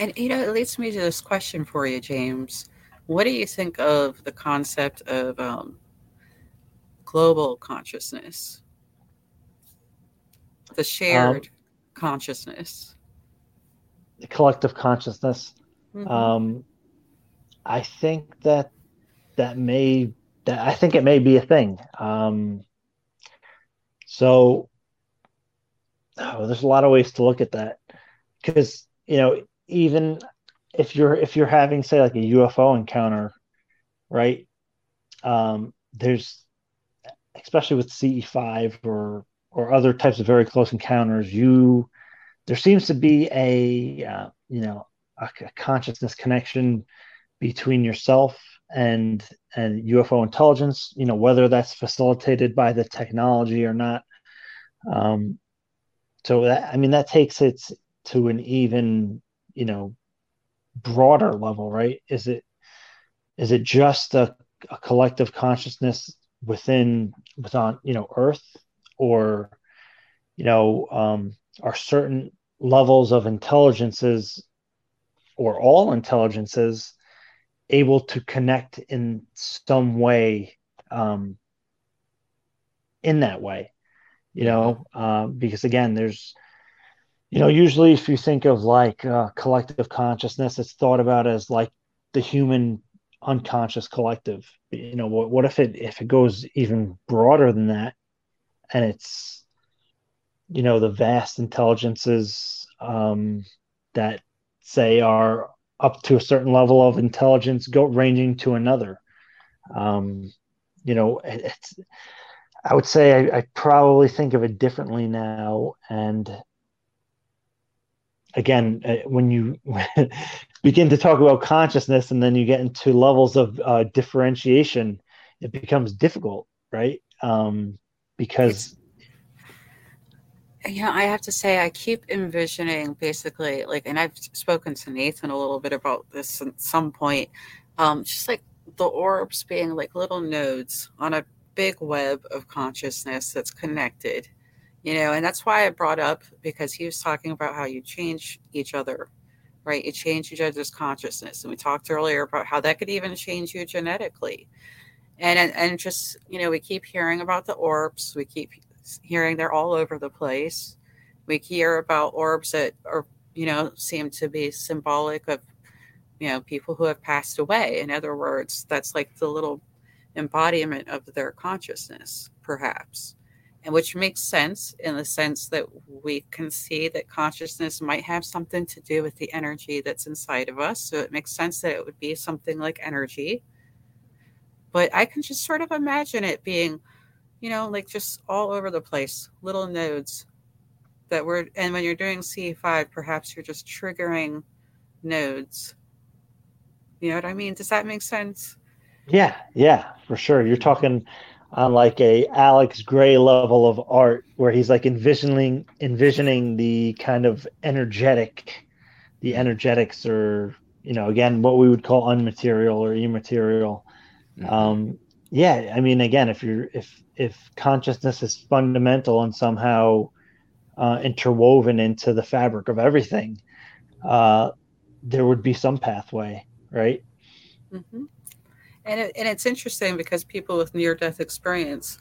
[SPEAKER 1] And you know, it leads me to this question for you, James. What do you think of the concept of um, global consciousness, the shared um, consciousness,
[SPEAKER 3] the collective consciousness? Mm-hmm. Um, I think that that may that I think it may be a thing. Um, so oh, there's a lot of ways to look at that because you know even if you're if you're having say like a UFO encounter, right? Um, there's especially with CE5 or or other types of very close encounters, you there seems to be a uh, you know a, a, consciousness connection between yourself and and UFO intelligence. You know whether that's facilitated by the technology or not. Um, so that I mean that takes it to an even you know broader level right? Is it is it just a, a collective consciousness within within you know earth? Or you know um are certain levels of intelligences or all intelligences able to connect in some way um in that way? You know uh, because again there's you know usually if you think of like uh, collective consciousness it's thought about as like the human unconscious collective. You know what, what if it if it goes even broader than that and it's you know the vast intelligences um, that say are up to a certain level of intelligence go ranging to another. Um, you know it, it's i would say I, I probably think of it differently now and again, uh, when you begin to talk about consciousness and then you get into levels of uh, differentiation, it becomes difficult, right? Um, because.
[SPEAKER 1] Yeah, I have to say, I keep envisioning basically, like, and I've spoken to Nathan a little bit about this at some point, um, just like the orbs being like little nodes on a big web of consciousness that's connected you know and that's why i brought up because he was talking about how you change each other right? You change each other's consciousness and we talked earlier about how that could even change you genetically. And and, and just you know we keep hearing about the orbs we keep hearing they're all over the place. We hear about orbs that are you know seem to be symbolic of you know people who have passed away. In other words that's like the little embodiment of their consciousness, perhaps. And which makes sense in the sense that we can see that consciousness might have something to do with the energy that's inside of us. So it makes sense that it would be something like energy. But I can just sort of imagine it being, you know, like just all over the place, little nodes that were, and when you're doing CE5, perhaps you're just triggering nodes. You know what I mean? Does that make sense?
[SPEAKER 3] Yeah, yeah, for sure. You're talking on like a Alex Grey level of art where he's like envisioning envisioning the kind of energetic the energetics or you know again what we would call unmaterial or immaterial mm-hmm. um yeah i mean again if you're if if consciousness is fundamental and somehow uh, interwoven into the fabric of everything uh there would be some pathway right
[SPEAKER 1] mm-hmm. And it, and it's interesting because people with near death experience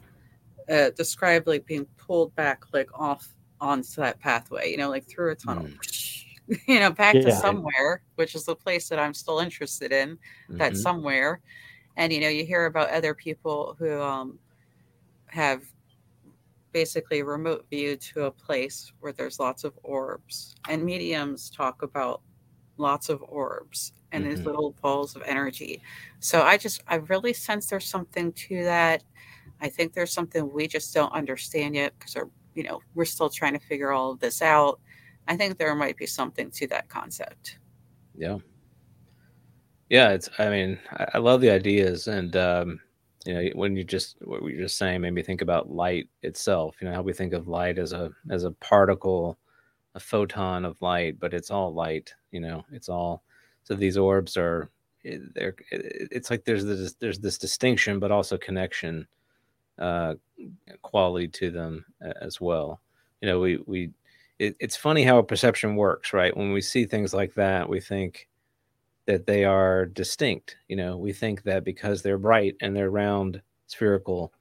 [SPEAKER 1] uh, describe like being pulled back like off onto that pathway, you know, like through a tunnel. Mm. you know, back yeah. to somewhere, which is the place that I'm still interested in. Mm-hmm. That somewhere, and you know, you hear about other people who um, have basically remote view to a place where there's lots of orbs, and mediums talk about lots of orbs and mm-hmm. these little balls of energy. So I just, I really sense there's something to that. I think there's something we just don't understand yet because we're, you know, we're still trying to figure all of this out. I think there might be something to that concept.
[SPEAKER 2] Yeah. Yeah. It's, I mean, I, I love the ideas and, um, you know, when you just what you're just saying made me think about light itself. You know how we think of light as a as a particle, a photon of light, but it's all light. You know, it's all so these orbs are they're it's like there's this there's this distinction but also connection uh, quality to them as well. You know, we we it, it's funny how perception works, right? When we see things like that, we think that they are distinct. You know, we think that because they're bright and they're round, spherical,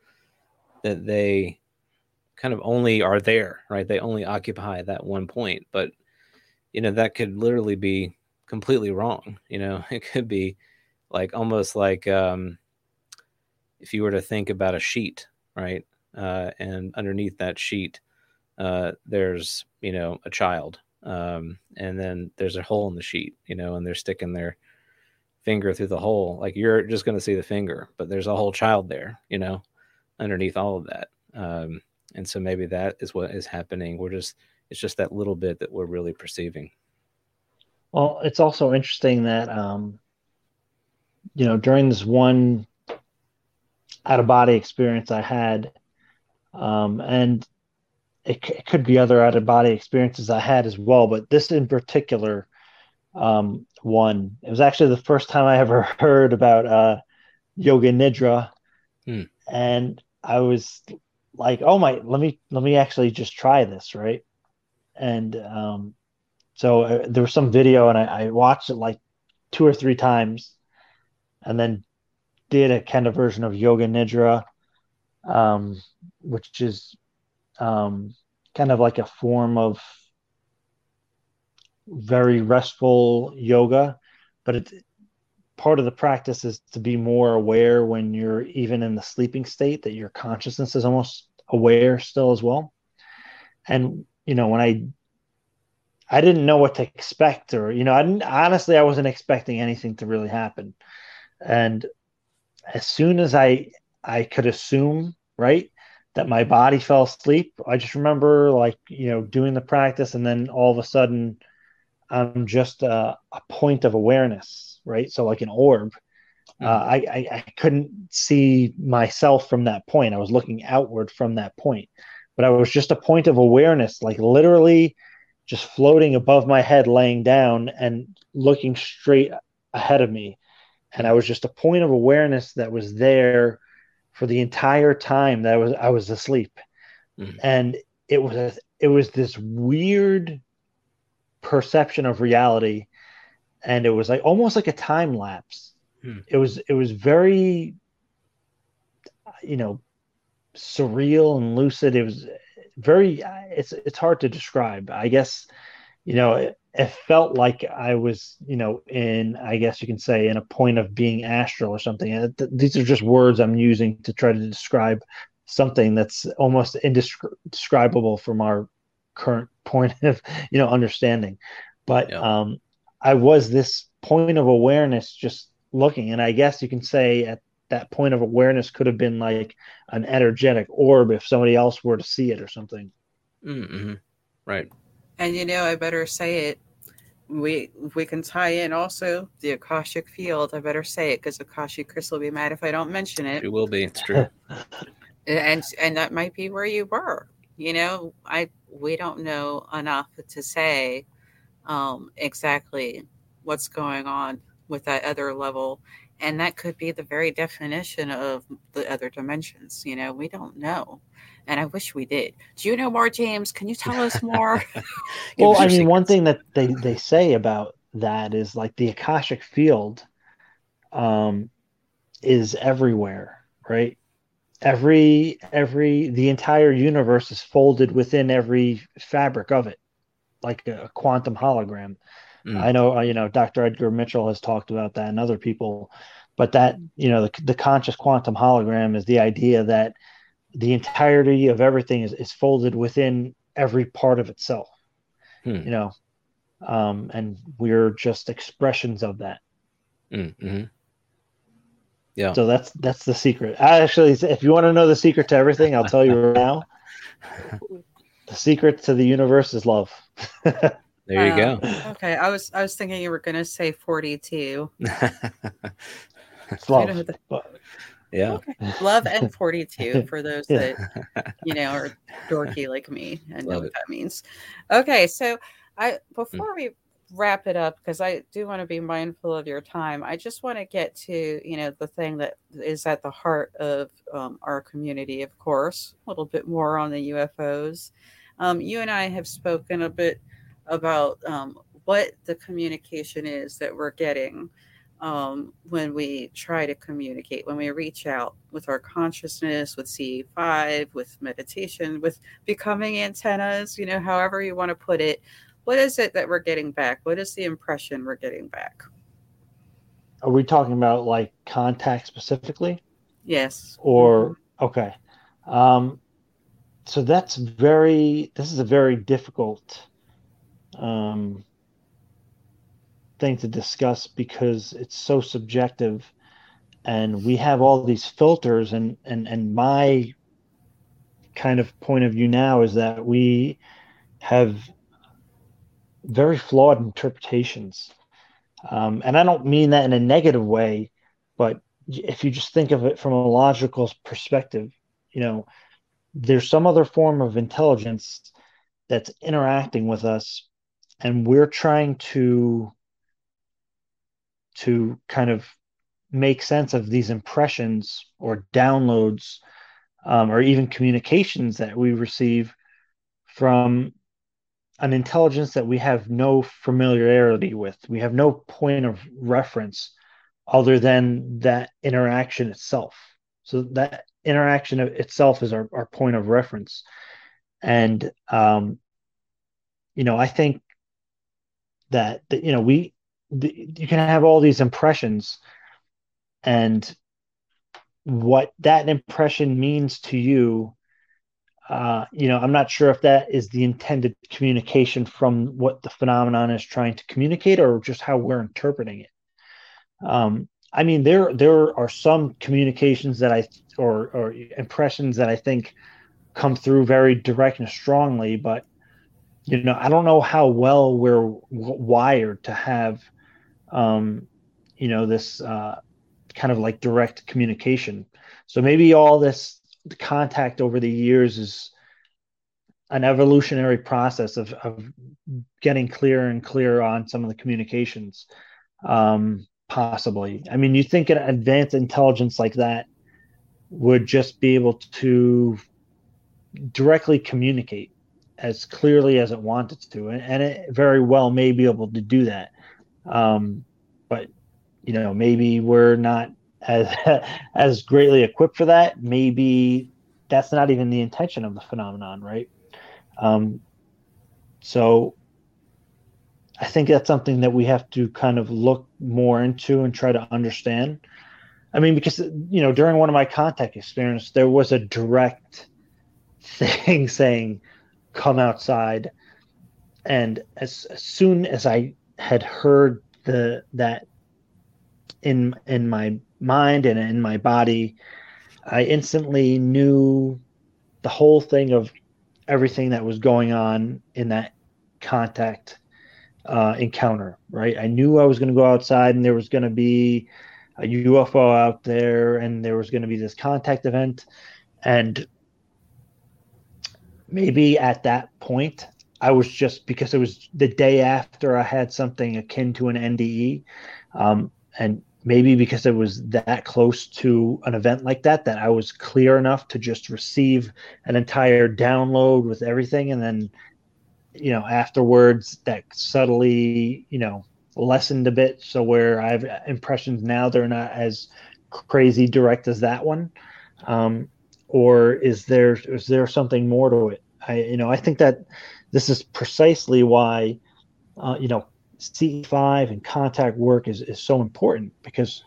[SPEAKER 2] that they kind of only are there, right? They only occupy that one point. But you know, that could literally be completely wrong. You know, it could be like almost like um, if you were to think about a sheet, right? Uh, and underneath that sheet, uh, there's you know a child, um, and then there's a hole in the sheet, you know, and they're sticking their finger through the hole. Like you're just going to see the finger, but there's a whole child there, you know, underneath all of that. Um, and so maybe that is what is happening. We're just it's just that little bit that we're really perceiving.
[SPEAKER 3] Well, it's also interesting that um, you know during this one out of body experience I had, um, and it, it, could be other out of body experiences I had as well, but this in particular um, one, it was actually the first time I ever heard about uh, yoga nidra, hmm. and I was like, oh my, let me let me actually just try this, right? And um, so uh, there was some video, and I, I, watched it like two or three times, and then did a kind of version of Yoga Nidra, um, which is um, kind of like a form of very restful yoga, but it's part of the practice is to be more aware when you're even in the sleeping state that your consciousness is almost aware still as well. And you know, when I I didn't know what to expect, or you know, I didn't honestly, I wasn't expecting anything to really happen. And as soon as I I could assume, right, that my body fell asleep, I just remember like you know doing the practice, and then all of a sudden, I'm just a, a point of awareness, right? So like an orb. Uh, mm-hmm. I, I, I couldn't see myself from that point. I was looking outward from that point, but I was just a point of awareness, like literally just floating above my head, laying down and looking straight ahead of me. And I was just a point of awareness that was there for the entire time that I was I was asleep. Mm. And it was it was this weird perception of reality and it was like almost like a time lapse. Mm. It was it was very you know surreal and lucid. It was very it's it's hard to describe. I guess you know, it, it felt like I was, you know, in, I guess you can say, in a point of being astral or something. And These are just words I'm using to try to describe something that's almost indescribable from our current point of, you know, understanding. But yeah. um, I was this point of awareness just looking, and I guess you can say at that point of awareness could have been like an energetic orb if somebody else were to see it or something.
[SPEAKER 2] Mm-hmm. Right.
[SPEAKER 1] And you know, I better say it. We we can tie in also the Akashic field. I better say it because Akashic Chris will be mad if I don't mention it.
[SPEAKER 2] It will be. It's true.
[SPEAKER 1] and and that might be where you were. You know, I we don't know enough to say um, exactly what's going on with that other level and that could be the very definition of the other dimensions you know we don't know and i wish we did. Do you know more james? Can you tell us more?
[SPEAKER 3] Well i mean one thing that they, they say about that is like the akashic field um is everywhere right? Every every the entire universe is folded within every fabric of it like a quantum hologram Mm. I know, uh, you know, Dr. Edgar Mitchell has talked about that and other people, but that, you know, the, the conscious quantum hologram is the idea that the entirety of everything is, is folded within every part of itself, hmm. you know, um, and we're just expressions of that.
[SPEAKER 2] Mm-hmm. Yeah.
[SPEAKER 3] So that's that's the secret. I actually, if you want to know the secret to everything, I'll tell you right now. The secret to the universe is love.
[SPEAKER 2] There you um,
[SPEAKER 1] go. Okay, I was I was thinking you were going to say forty-two.
[SPEAKER 3] love. You know the,
[SPEAKER 2] yeah, okay.
[SPEAKER 1] love and forty-two for those yeah. that you know are dorky like me and Love know what it. that means. Okay, so I mm. before mm. we wrap it up because I do want to be mindful of your time. I just want to get to you know the thing that is at the heart of um, our community, of course. A little bit more on the UFOs. Um, you and I have spoken a bit about um, what the communication is that we're getting um, when we try to communicate, when we reach out with our consciousness, with CE5, with meditation, with becoming antennas, you know, however you want to put it. What is it that we're getting back? What is the impression we're getting back?
[SPEAKER 3] Are we talking about like contact specifically?
[SPEAKER 1] Yes.
[SPEAKER 3] Or, mm-hmm. okay. Um, so that's very, this is a very difficult um, thing to discuss because it's so subjective. And we have all these filters and and and my kind of point of view now is that we have very flawed interpretations. Um, and i don't mean that in a negative way but if you just think of it from a logical perspective you know there's some other form of intelligence that's interacting with us and we're trying to to kind of make sense of these impressions or downloads um, or even communications that we receive from an intelligence that we have no familiarity with. We have no point of reference other than that interaction itself. So that interaction itself is our, our point of reference. And um, you know i think that, that you know we the, you can have all these impressions and what that impression means to you uh, you know i'm not sure if that is the intended communication from what the phenomenon is trying to communicate or just how we're interpreting it. Um, i mean there there are some communications that i or or impressions that i think come through very direct and strongly but you know, I don't know how well we're w- wired to have, um, you know, this uh, kind of like direct communication. So maybe all this contact over the years is an evolutionary process of, of getting clearer and clearer on some of the communications. Um, possibly. I mean, you think an advanced intelligence like that would just be able to directly communicate as clearly as it wanted to, and, and it very well may be able to do that. Um, but you know, maybe we're not as as greatly equipped for that. Maybe that's not even the intention of the phenomenon, right? Um, so, I think that's something that we have to kind of look more into and try to understand. I mean, because you know, during one of my contact experience, there was a direct thing saying, "Come outside," and as, as soon as I had heard the that in in my mind and in my body, I instantly knew the whole thing of everything that was going on in that contact uh, encounter. Right, I knew I was going to go outside and there was going to be a UFO out there, and there was going to be this contact event, and maybe at that point I was just because it was the day after I had something akin to an NDE, um, and maybe because it was that close to an event like that that I was clear enough to just receive an entire download with everything, and then you know afterwards that subtly you know lessened a bit, so where I have impressions now they're not as crazy direct as that one. Um, or is there is there something more to it? I you know I think that this is precisely why, uh, you know, CE5 and contact work is, is so important because,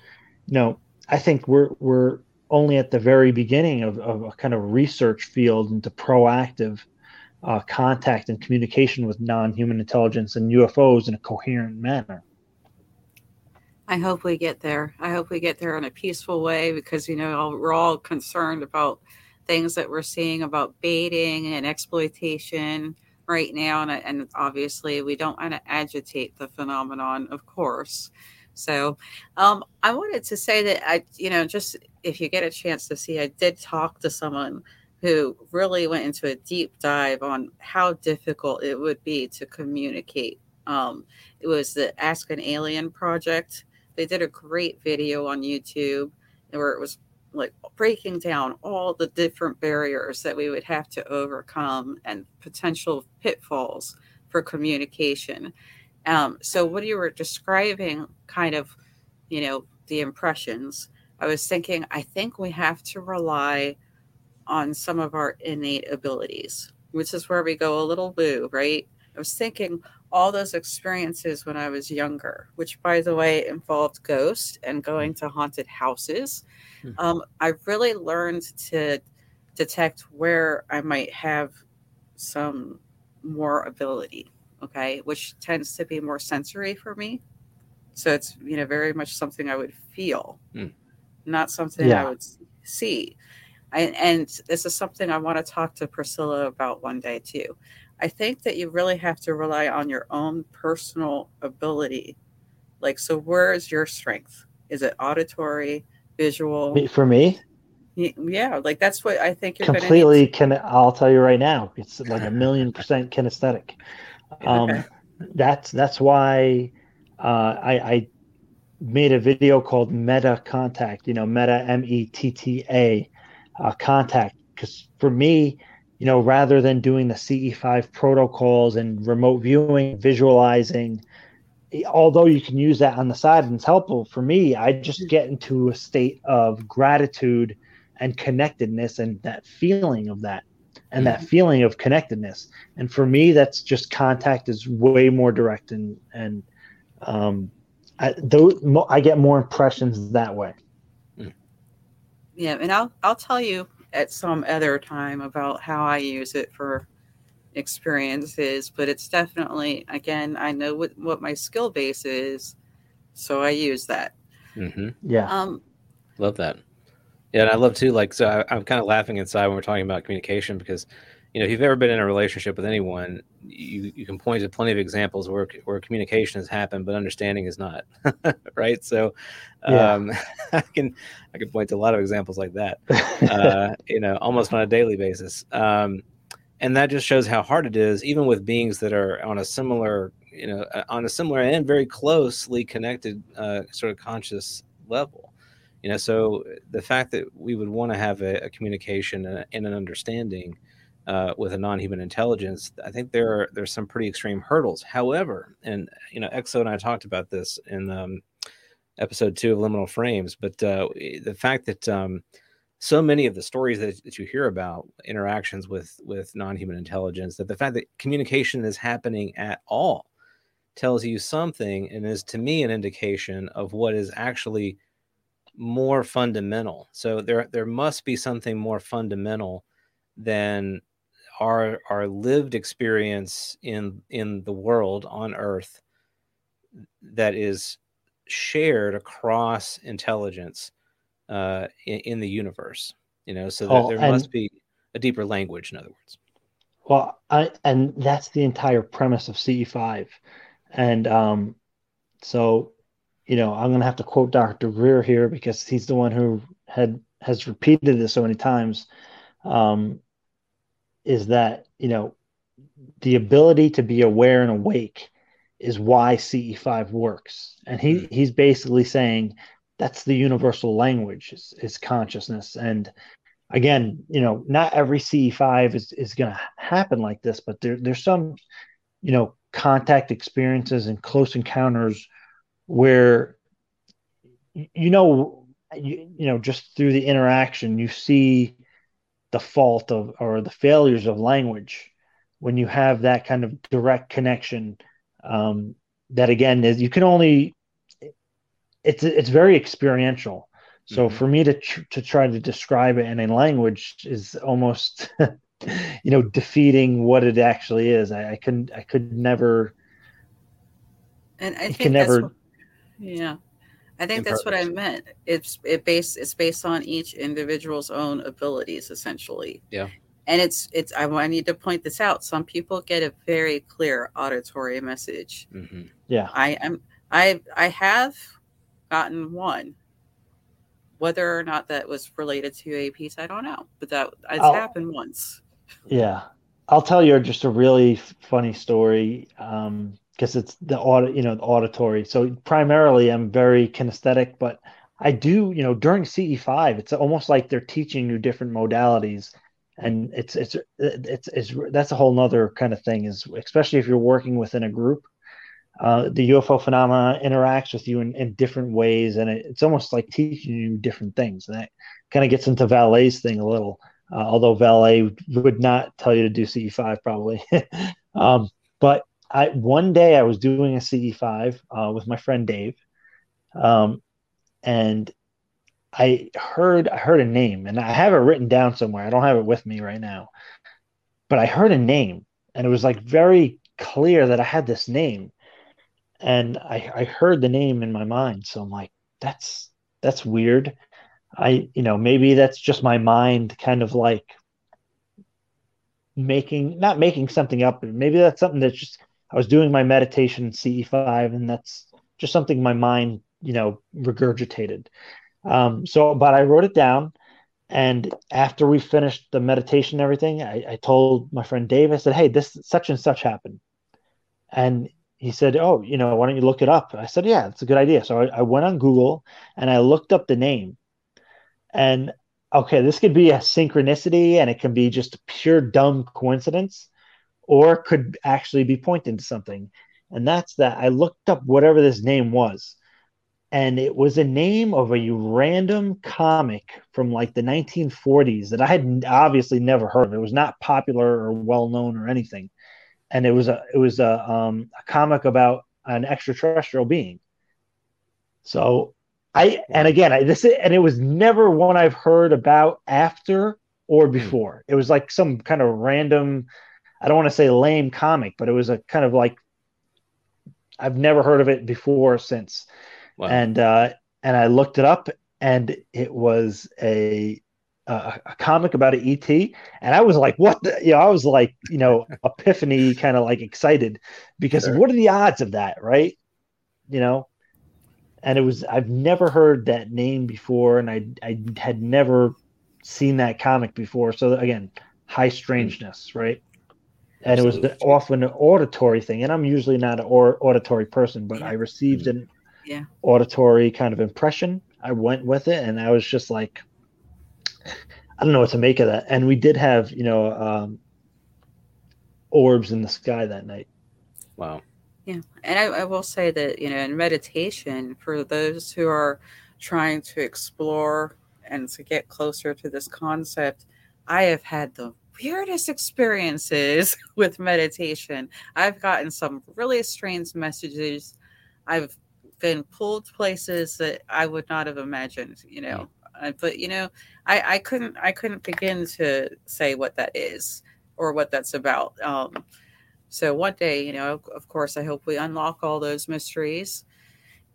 [SPEAKER 3] you know, I think we're we're only at the very beginning of, of a kind of research field into proactive uh, contact and communication with non-human intelligence and UFOs in a coherent manner.
[SPEAKER 1] I hope we get there. I hope we get there in a peaceful way because you know we're all concerned about things that we're seeing about baiting and exploitation right now, and, and obviously we don't want to agitate the phenomenon, of course. So, um, I wanted to say that I, you know, just if you get a chance to see, I did talk to someone who really went into a deep dive on how difficult it would be to communicate. Um, it was the Ask an Alien project. They did a great video on YouTube where it was like breaking down all the different barriers that we would have to overcome and potential pitfalls for communication. Um, so, what you were describing, kind of, you know, the impressions, I was thinking, I think we have to rely on some of our innate abilities, which is where we go a little boo, right? I was thinking all those experiences when I was younger, which, by the way, involved ghosts and going to haunted houses Hmm. Um, I've really learned to detect where I might have some more ability, okay, which tends to be more sensory for me. So it's you know very much something I would feel, mm. not something yeah. I would see. I, and this is something I want to talk to Priscilla about one day too. I think that you really have to rely on your own personal ability. Like, so where is your strength? Is it auditory? visual.
[SPEAKER 3] For me?
[SPEAKER 1] Yeah, like that's what I think you're gonna
[SPEAKER 3] completely can. I'll tell you right now, it's like a million percent kinesthetic. Um, okay. That's that's why uh, I, I made a video called Metta Contact. You know, Metta M E T T A uh, Contact. Because for me, you know, rather than doing the CE5 protocols and remote viewing, visualizing, although you can use that on the side and it's helpful for me, I just get into a state of gratitude and connectedness and that feeling of that and that mm-hmm. feeling of connectedness. And for me, that's just contact is way more direct and, and, um, I, those, I get more impressions that way.
[SPEAKER 1] Mm. Yeah. And I'll, I'll tell you at some other time about how I use it for experiences, but it's definitely again I know what what my skill base is, so I use that.
[SPEAKER 2] Mm-hmm.
[SPEAKER 3] Yeah.
[SPEAKER 1] Um,
[SPEAKER 2] love that. Yeah, and I love too. Like, so I, I'm kind of laughing inside when we're talking about communication because, you know, if you've ever been in a relationship with anyone, you you can point to plenty of examples where where communication has happened, but understanding is not. right. So, um, yeah. I can I can point to a lot of examples like that. Uh, you know, almost on a daily basis. Um, and that just shows how hard it is even with beings that are on a similar you know uh, on a similar and very closely connected uh, sort of conscious level you know so the fact that we would want to have a, a communication and, and, an understanding uh, with a non-human intelligence i think there are there's some pretty extreme hurdles however and you know exo and i talked about this in um, episode two of liminal frames but uh, the fact that um, so many of the stories that, that you hear about interactions with with non-human intelligence that the fact that communication is happening at all tells you something and is to me an indication of what is actually more fundamental. So there there must be something more fundamental than our our lived experience in in the world on earth that is shared across intelligence uh, in, in, the universe you know so oh, there, there must be a deeper language in other words.
[SPEAKER 3] Well I, and that's the entire premise of ce5 and um, so you know i'm going to have to quote dr greer here because he's the one who had has repeated this so many times. Um, is that you know the ability to be aware and awake is why CE5 works. And he mm-hmm. he's basically saying that's the universal language is, is consciousness. And again, you know, not every CE5 is, is going to happen like this, but there, there's some, you know, contact experiences and close encounters where, you know, you, you know, just through the interaction, you see the fault of or the failures of language when you have that kind of direct connection um, that again is you can only it's it's very experiential. So mm-hmm. for me to tr- to try to describe it in a language is almost you know defeating what it actually is. I, I couldn't i could never
[SPEAKER 1] and i think never what, yeah I think that's what I meant. It's it based it's based on each individual's own abilities, essentially.
[SPEAKER 2] Yeah.
[SPEAKER 1] And it's it's I, I need to point this out. Some people get a very clear auditory message.
[SPEAKER 3] Mm-hmm. Yeah.
[SPEAKER 1] I am I I have gotten one. Whether or not that was related to a piece, I don't know, but that it's I'll, happened once.
[SPEAKER 3] Yeah, I'll tell you just a really funny story. Um, because it's the audit, you know, the auditory. So primarily, I'm very kinesthetic, but I do, you know, during CE5, it's almost like they're teaching you different modalities, and it's it's it's it's that's a whole nother kind of thing. Is especially if you're working within a group, uh, the UFO phenomena interacts with you in, in different ways, and it, it's almost like teaching you different things. And that kind of gets into Vallée's thing a little, uh, although Vallée would not tell you to do CE5 probably. um, but I one day I was doing a CE5 uh, with my friend Dave, um, and I heard I heard a name, and I have it written down somewhere. I don't have it with me right now, but I heard a name, and it was like very clear that I had this name, and I, I heard the name in my mind. So I'm like, that's that's weird. I you know maybe that's just my mind kind of like making not making something up maybe that's something that's just I was doing my meditation CE5, and that's just something my mind, you know, regurgitated. Um, so, but I wrote it down. And after we finished the meditation and everything, I, I told my friend Dave, I said, Hey, this such and such happened. And he said, Oh, you know, why don't you look it up? I said, Yeah, it's a good idea. So I, I went on Google and I looked up the name. And okay, this could be a synchronicity and it can be just pure dumb coincidence or could actually be pointing to something. And that's that I looked up whatever this name was. And it was a name of a random comic from like the 1940s that I had obviously never heard of. It was not popular or well known or anything. And it was a it was a, um, a comic about an extraterrestrial being. So I and again I this and it was never one I've heard about after or hmm. before. It was like some kind of random I don't want to say lame comic, but it was a kind of like I've never heard of it before since. Wow. And uh, and I looked it up, and it was a a, a comic about an ET, and I was like, "What?" The? You know, I was like, you know, epiphany, kind of like excited because sure. what are the odds of that, right? You know, and it was I've never heard that name before, and I I had never seen that comic before. So again, high strangeness, right? And it was the, often an auditory thing. And I'm usually not an or, auditory person, but yeah. I received an
[SPEAKER 1] yeah.
[SPEAKER 3] auditory kind of impression. I went with it, and I was just like, I don't know what to make of that. And we did have, you know, um, orbs in the sky that night.
[SPEAKER 2] Wow.
[SPEAKER 1] Yeah, and I, I will say that you know, in meditation, for those who are trying to explore and to get closer to this concept, I have had the weirdest experiences with meditation. I've gotten some really strange messages. I've been pulled places that I would not have imagined, you know. Uh, but you know, I, I couldn't I couldn't begin to say what that is or what that's about. Um, so one day, you know, of course, I hope we unlock all those mysteries.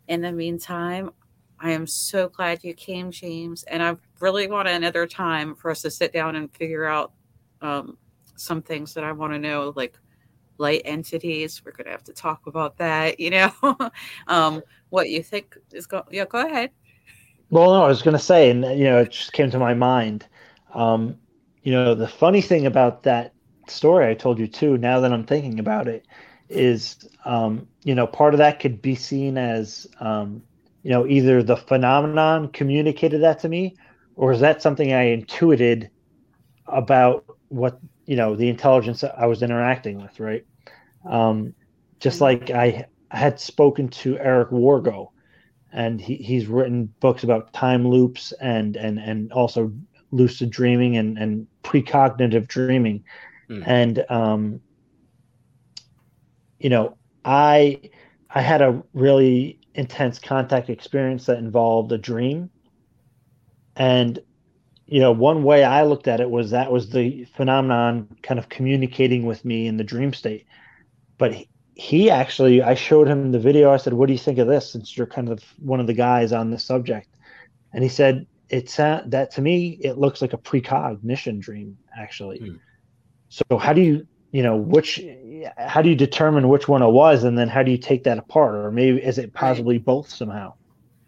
[SPEAKER 1] In the meantime, I am so glad you came, James, and I really want another time for us to sit down and figure out um, some things that I want to know, like light entities. We're going to have to talk about that. You know, um, what you think is going? Yeah, go ahead.
[SPEAKER 3] Well, no, I was going to say, and you know, it just came to my mind. Um, you know, the funny thing about that story I told you too, now that I'm thinking about it, is um, you know, part of that could be seen as um, you know, either the phenomenon communicated that to me, or is that something I intuited about what you know the intelligence I was interacting with, right? Um, just like I had spoken to Eric Wargo, and he, he's written books about time loops and and and also lucid dreaming and and precognitive dreaming, mm. and um, you know I I had a really intense contact experience that involved a dream, and you know one way I looked at it was that was the phenomenon kind of communicating with me in the dream state, but he actually i showed him the video. I said what do you think of this? Since you're kind of one of the guys on this subject. And he said it's uh, that to me it looks like a precognition dream actually. Hmm. so how do you you know which how do you determine which one it was? And then how do you take that apart? Or maybe is it possibly right. both somehow?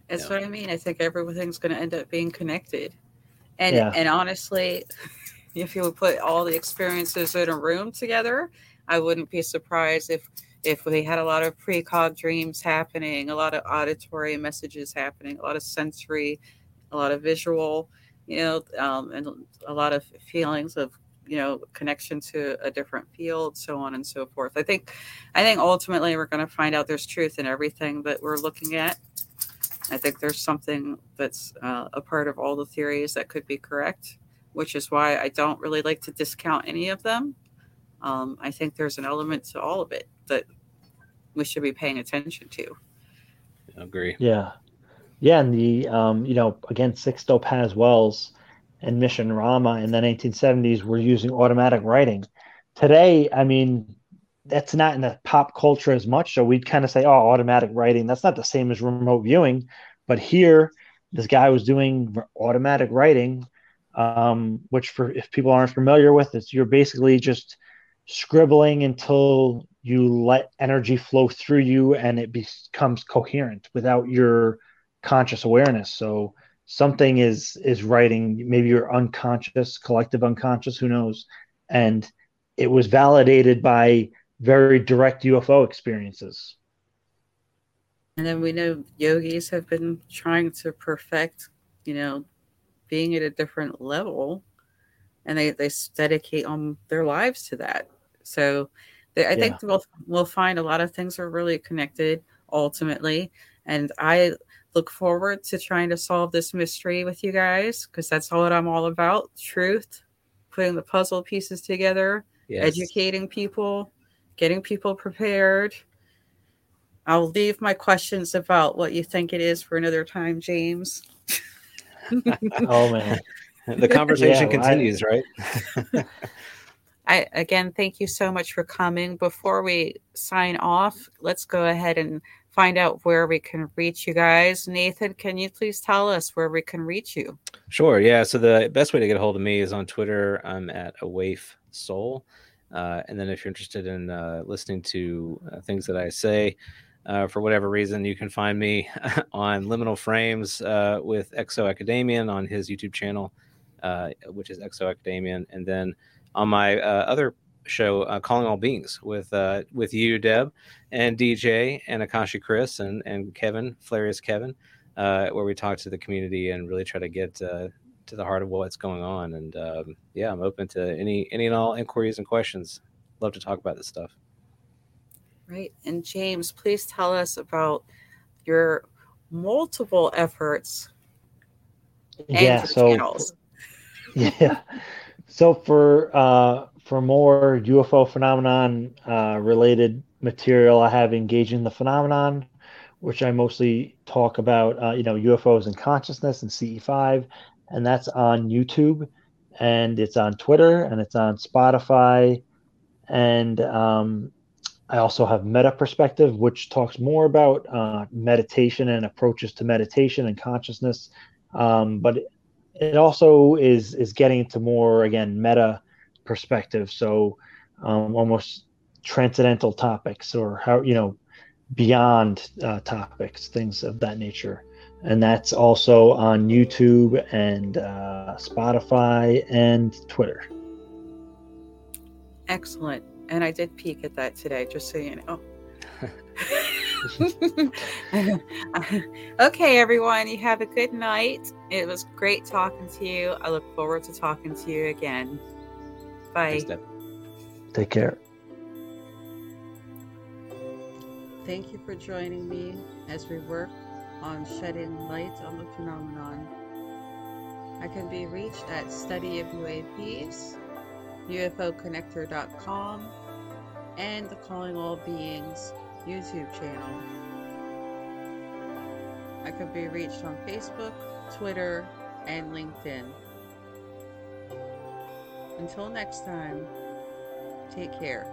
[SPEAKER 1] That's yeah. what i mean. I think everything's going to end up being connected and yeah. and honestly if you would put all the experiences in a room together i wouldn't be surprised if if we had a lot of precog dreams happening, a lot of auditory messages happening, a lot of sensory, a lot of visual, you know, um, and a lot of feelings of you know connection to a different field so on and so forth i think i think ultimately we're going to find out there's truth in everything that we're looking at i think there's something that's uh, a part of all the theories that could be correct which is why i don't really like to discount any of them um, i think there's an element to all of it that we should be paying attention to.
[SPEAKER 2] I agree.
[SPEAKER 3] Yeah. Yeah. And the, um, you know, again, Sixto Paz Wells and Mission Rama in the 1970s were using automatic writing. Today, I mean, that's not in the pop culture as much. So we'd kind of say, oh, automatic writing. That's not the same as remote viewing. But here, this guy was doing automatic writing, um, which, for if people aren't familiar with, it's you're basically just scribbling until you let energy flow through you and it becomes coherent without your conscious awareness so something is is writing maybe your unconscious collective unconscious who knows and it was validated by very direct ufo experiences.
[SPEAKER 1] And then we know yogis have been trying to perfect you know being at a different level and they they dedicate on their lives to that. So I think we'll we'll find a lot of things are really connected ultimately, and I look forward to trying to solve this mystery with you guys because that's all that I'm all about: truth, putting the puzzle pieces together, yes. educating people, getting people prepared. I'll leave my questions about what you think it is for another time, James.
[SPEAKER 3] oh man,
[SPEAKER 2] the conversation yeah, continues, I... right?
[SPEAKER 1] I again thank you so much for coming. Before we sign off, let's go ahead and find out where we can reach you guys. Nathan, can you please tell us where we can reach you?
[SPEAKER 2] Sure. Yeah. So the best way to get a hold of me is on Twitter. I'm at a waif soul. Uh, and then if you're interested in uh, listening to uh, things that I say, uh, for whatever reason, you can find me on Liminal Frames uh, with Exo Academian on his YouTube channel, uh, which is Exo Academian. And then on my uh, other show, Calling All Beings, with uh, with you, Deb, and DJ, and Akashi Chris, and and Kevin, Flarius Kevin, uh, where we talk to the community and really try to get uh, to the heart of what's going on. And um, yeah, I'm open to any any and all inquiries and questions. Love to talk about this stuff.
[SPEAKER 1] Right, and James, please tell us about your multiple efforts.
[SPEAKER 3] yeah. So. Channels. Yeah So for uh, for more UFO phenomenon uh, related material, I have engaging the phenomenon, which I mostly talk about. Uh, you know, UFOs and consciousness and CE5, and that's on YouTube, and it's on Twitter, and it's on Spotify, and um, I also have Metta Perspective, which talks more about uh, meditation and approaches to meditation and consciousness. Um, but it also is is getting into more again meta perspective, so um, almost transcendental topics or how you know beyond uh, topics, things of that nature. And that's also on YouTube and uh, Spotify and Twitter.
[SPEAKER 1] Excellent. And I did peek at that today, just so you know. okay, everyone, you have a good night. It was great talking to you. I look forward to talking to you again. Bye. Thanks,
[SPEAKER 3] Take care.
[SPEAKER 1] Thank you for joining me as we work on shedding light on the phenomenon. I can be reached at study of UAPs UFOconnector.com, and the Calling All Beings YouTube channel. I can be reached on Facebook, Twitter, and LinkedIn. Until next time, take care.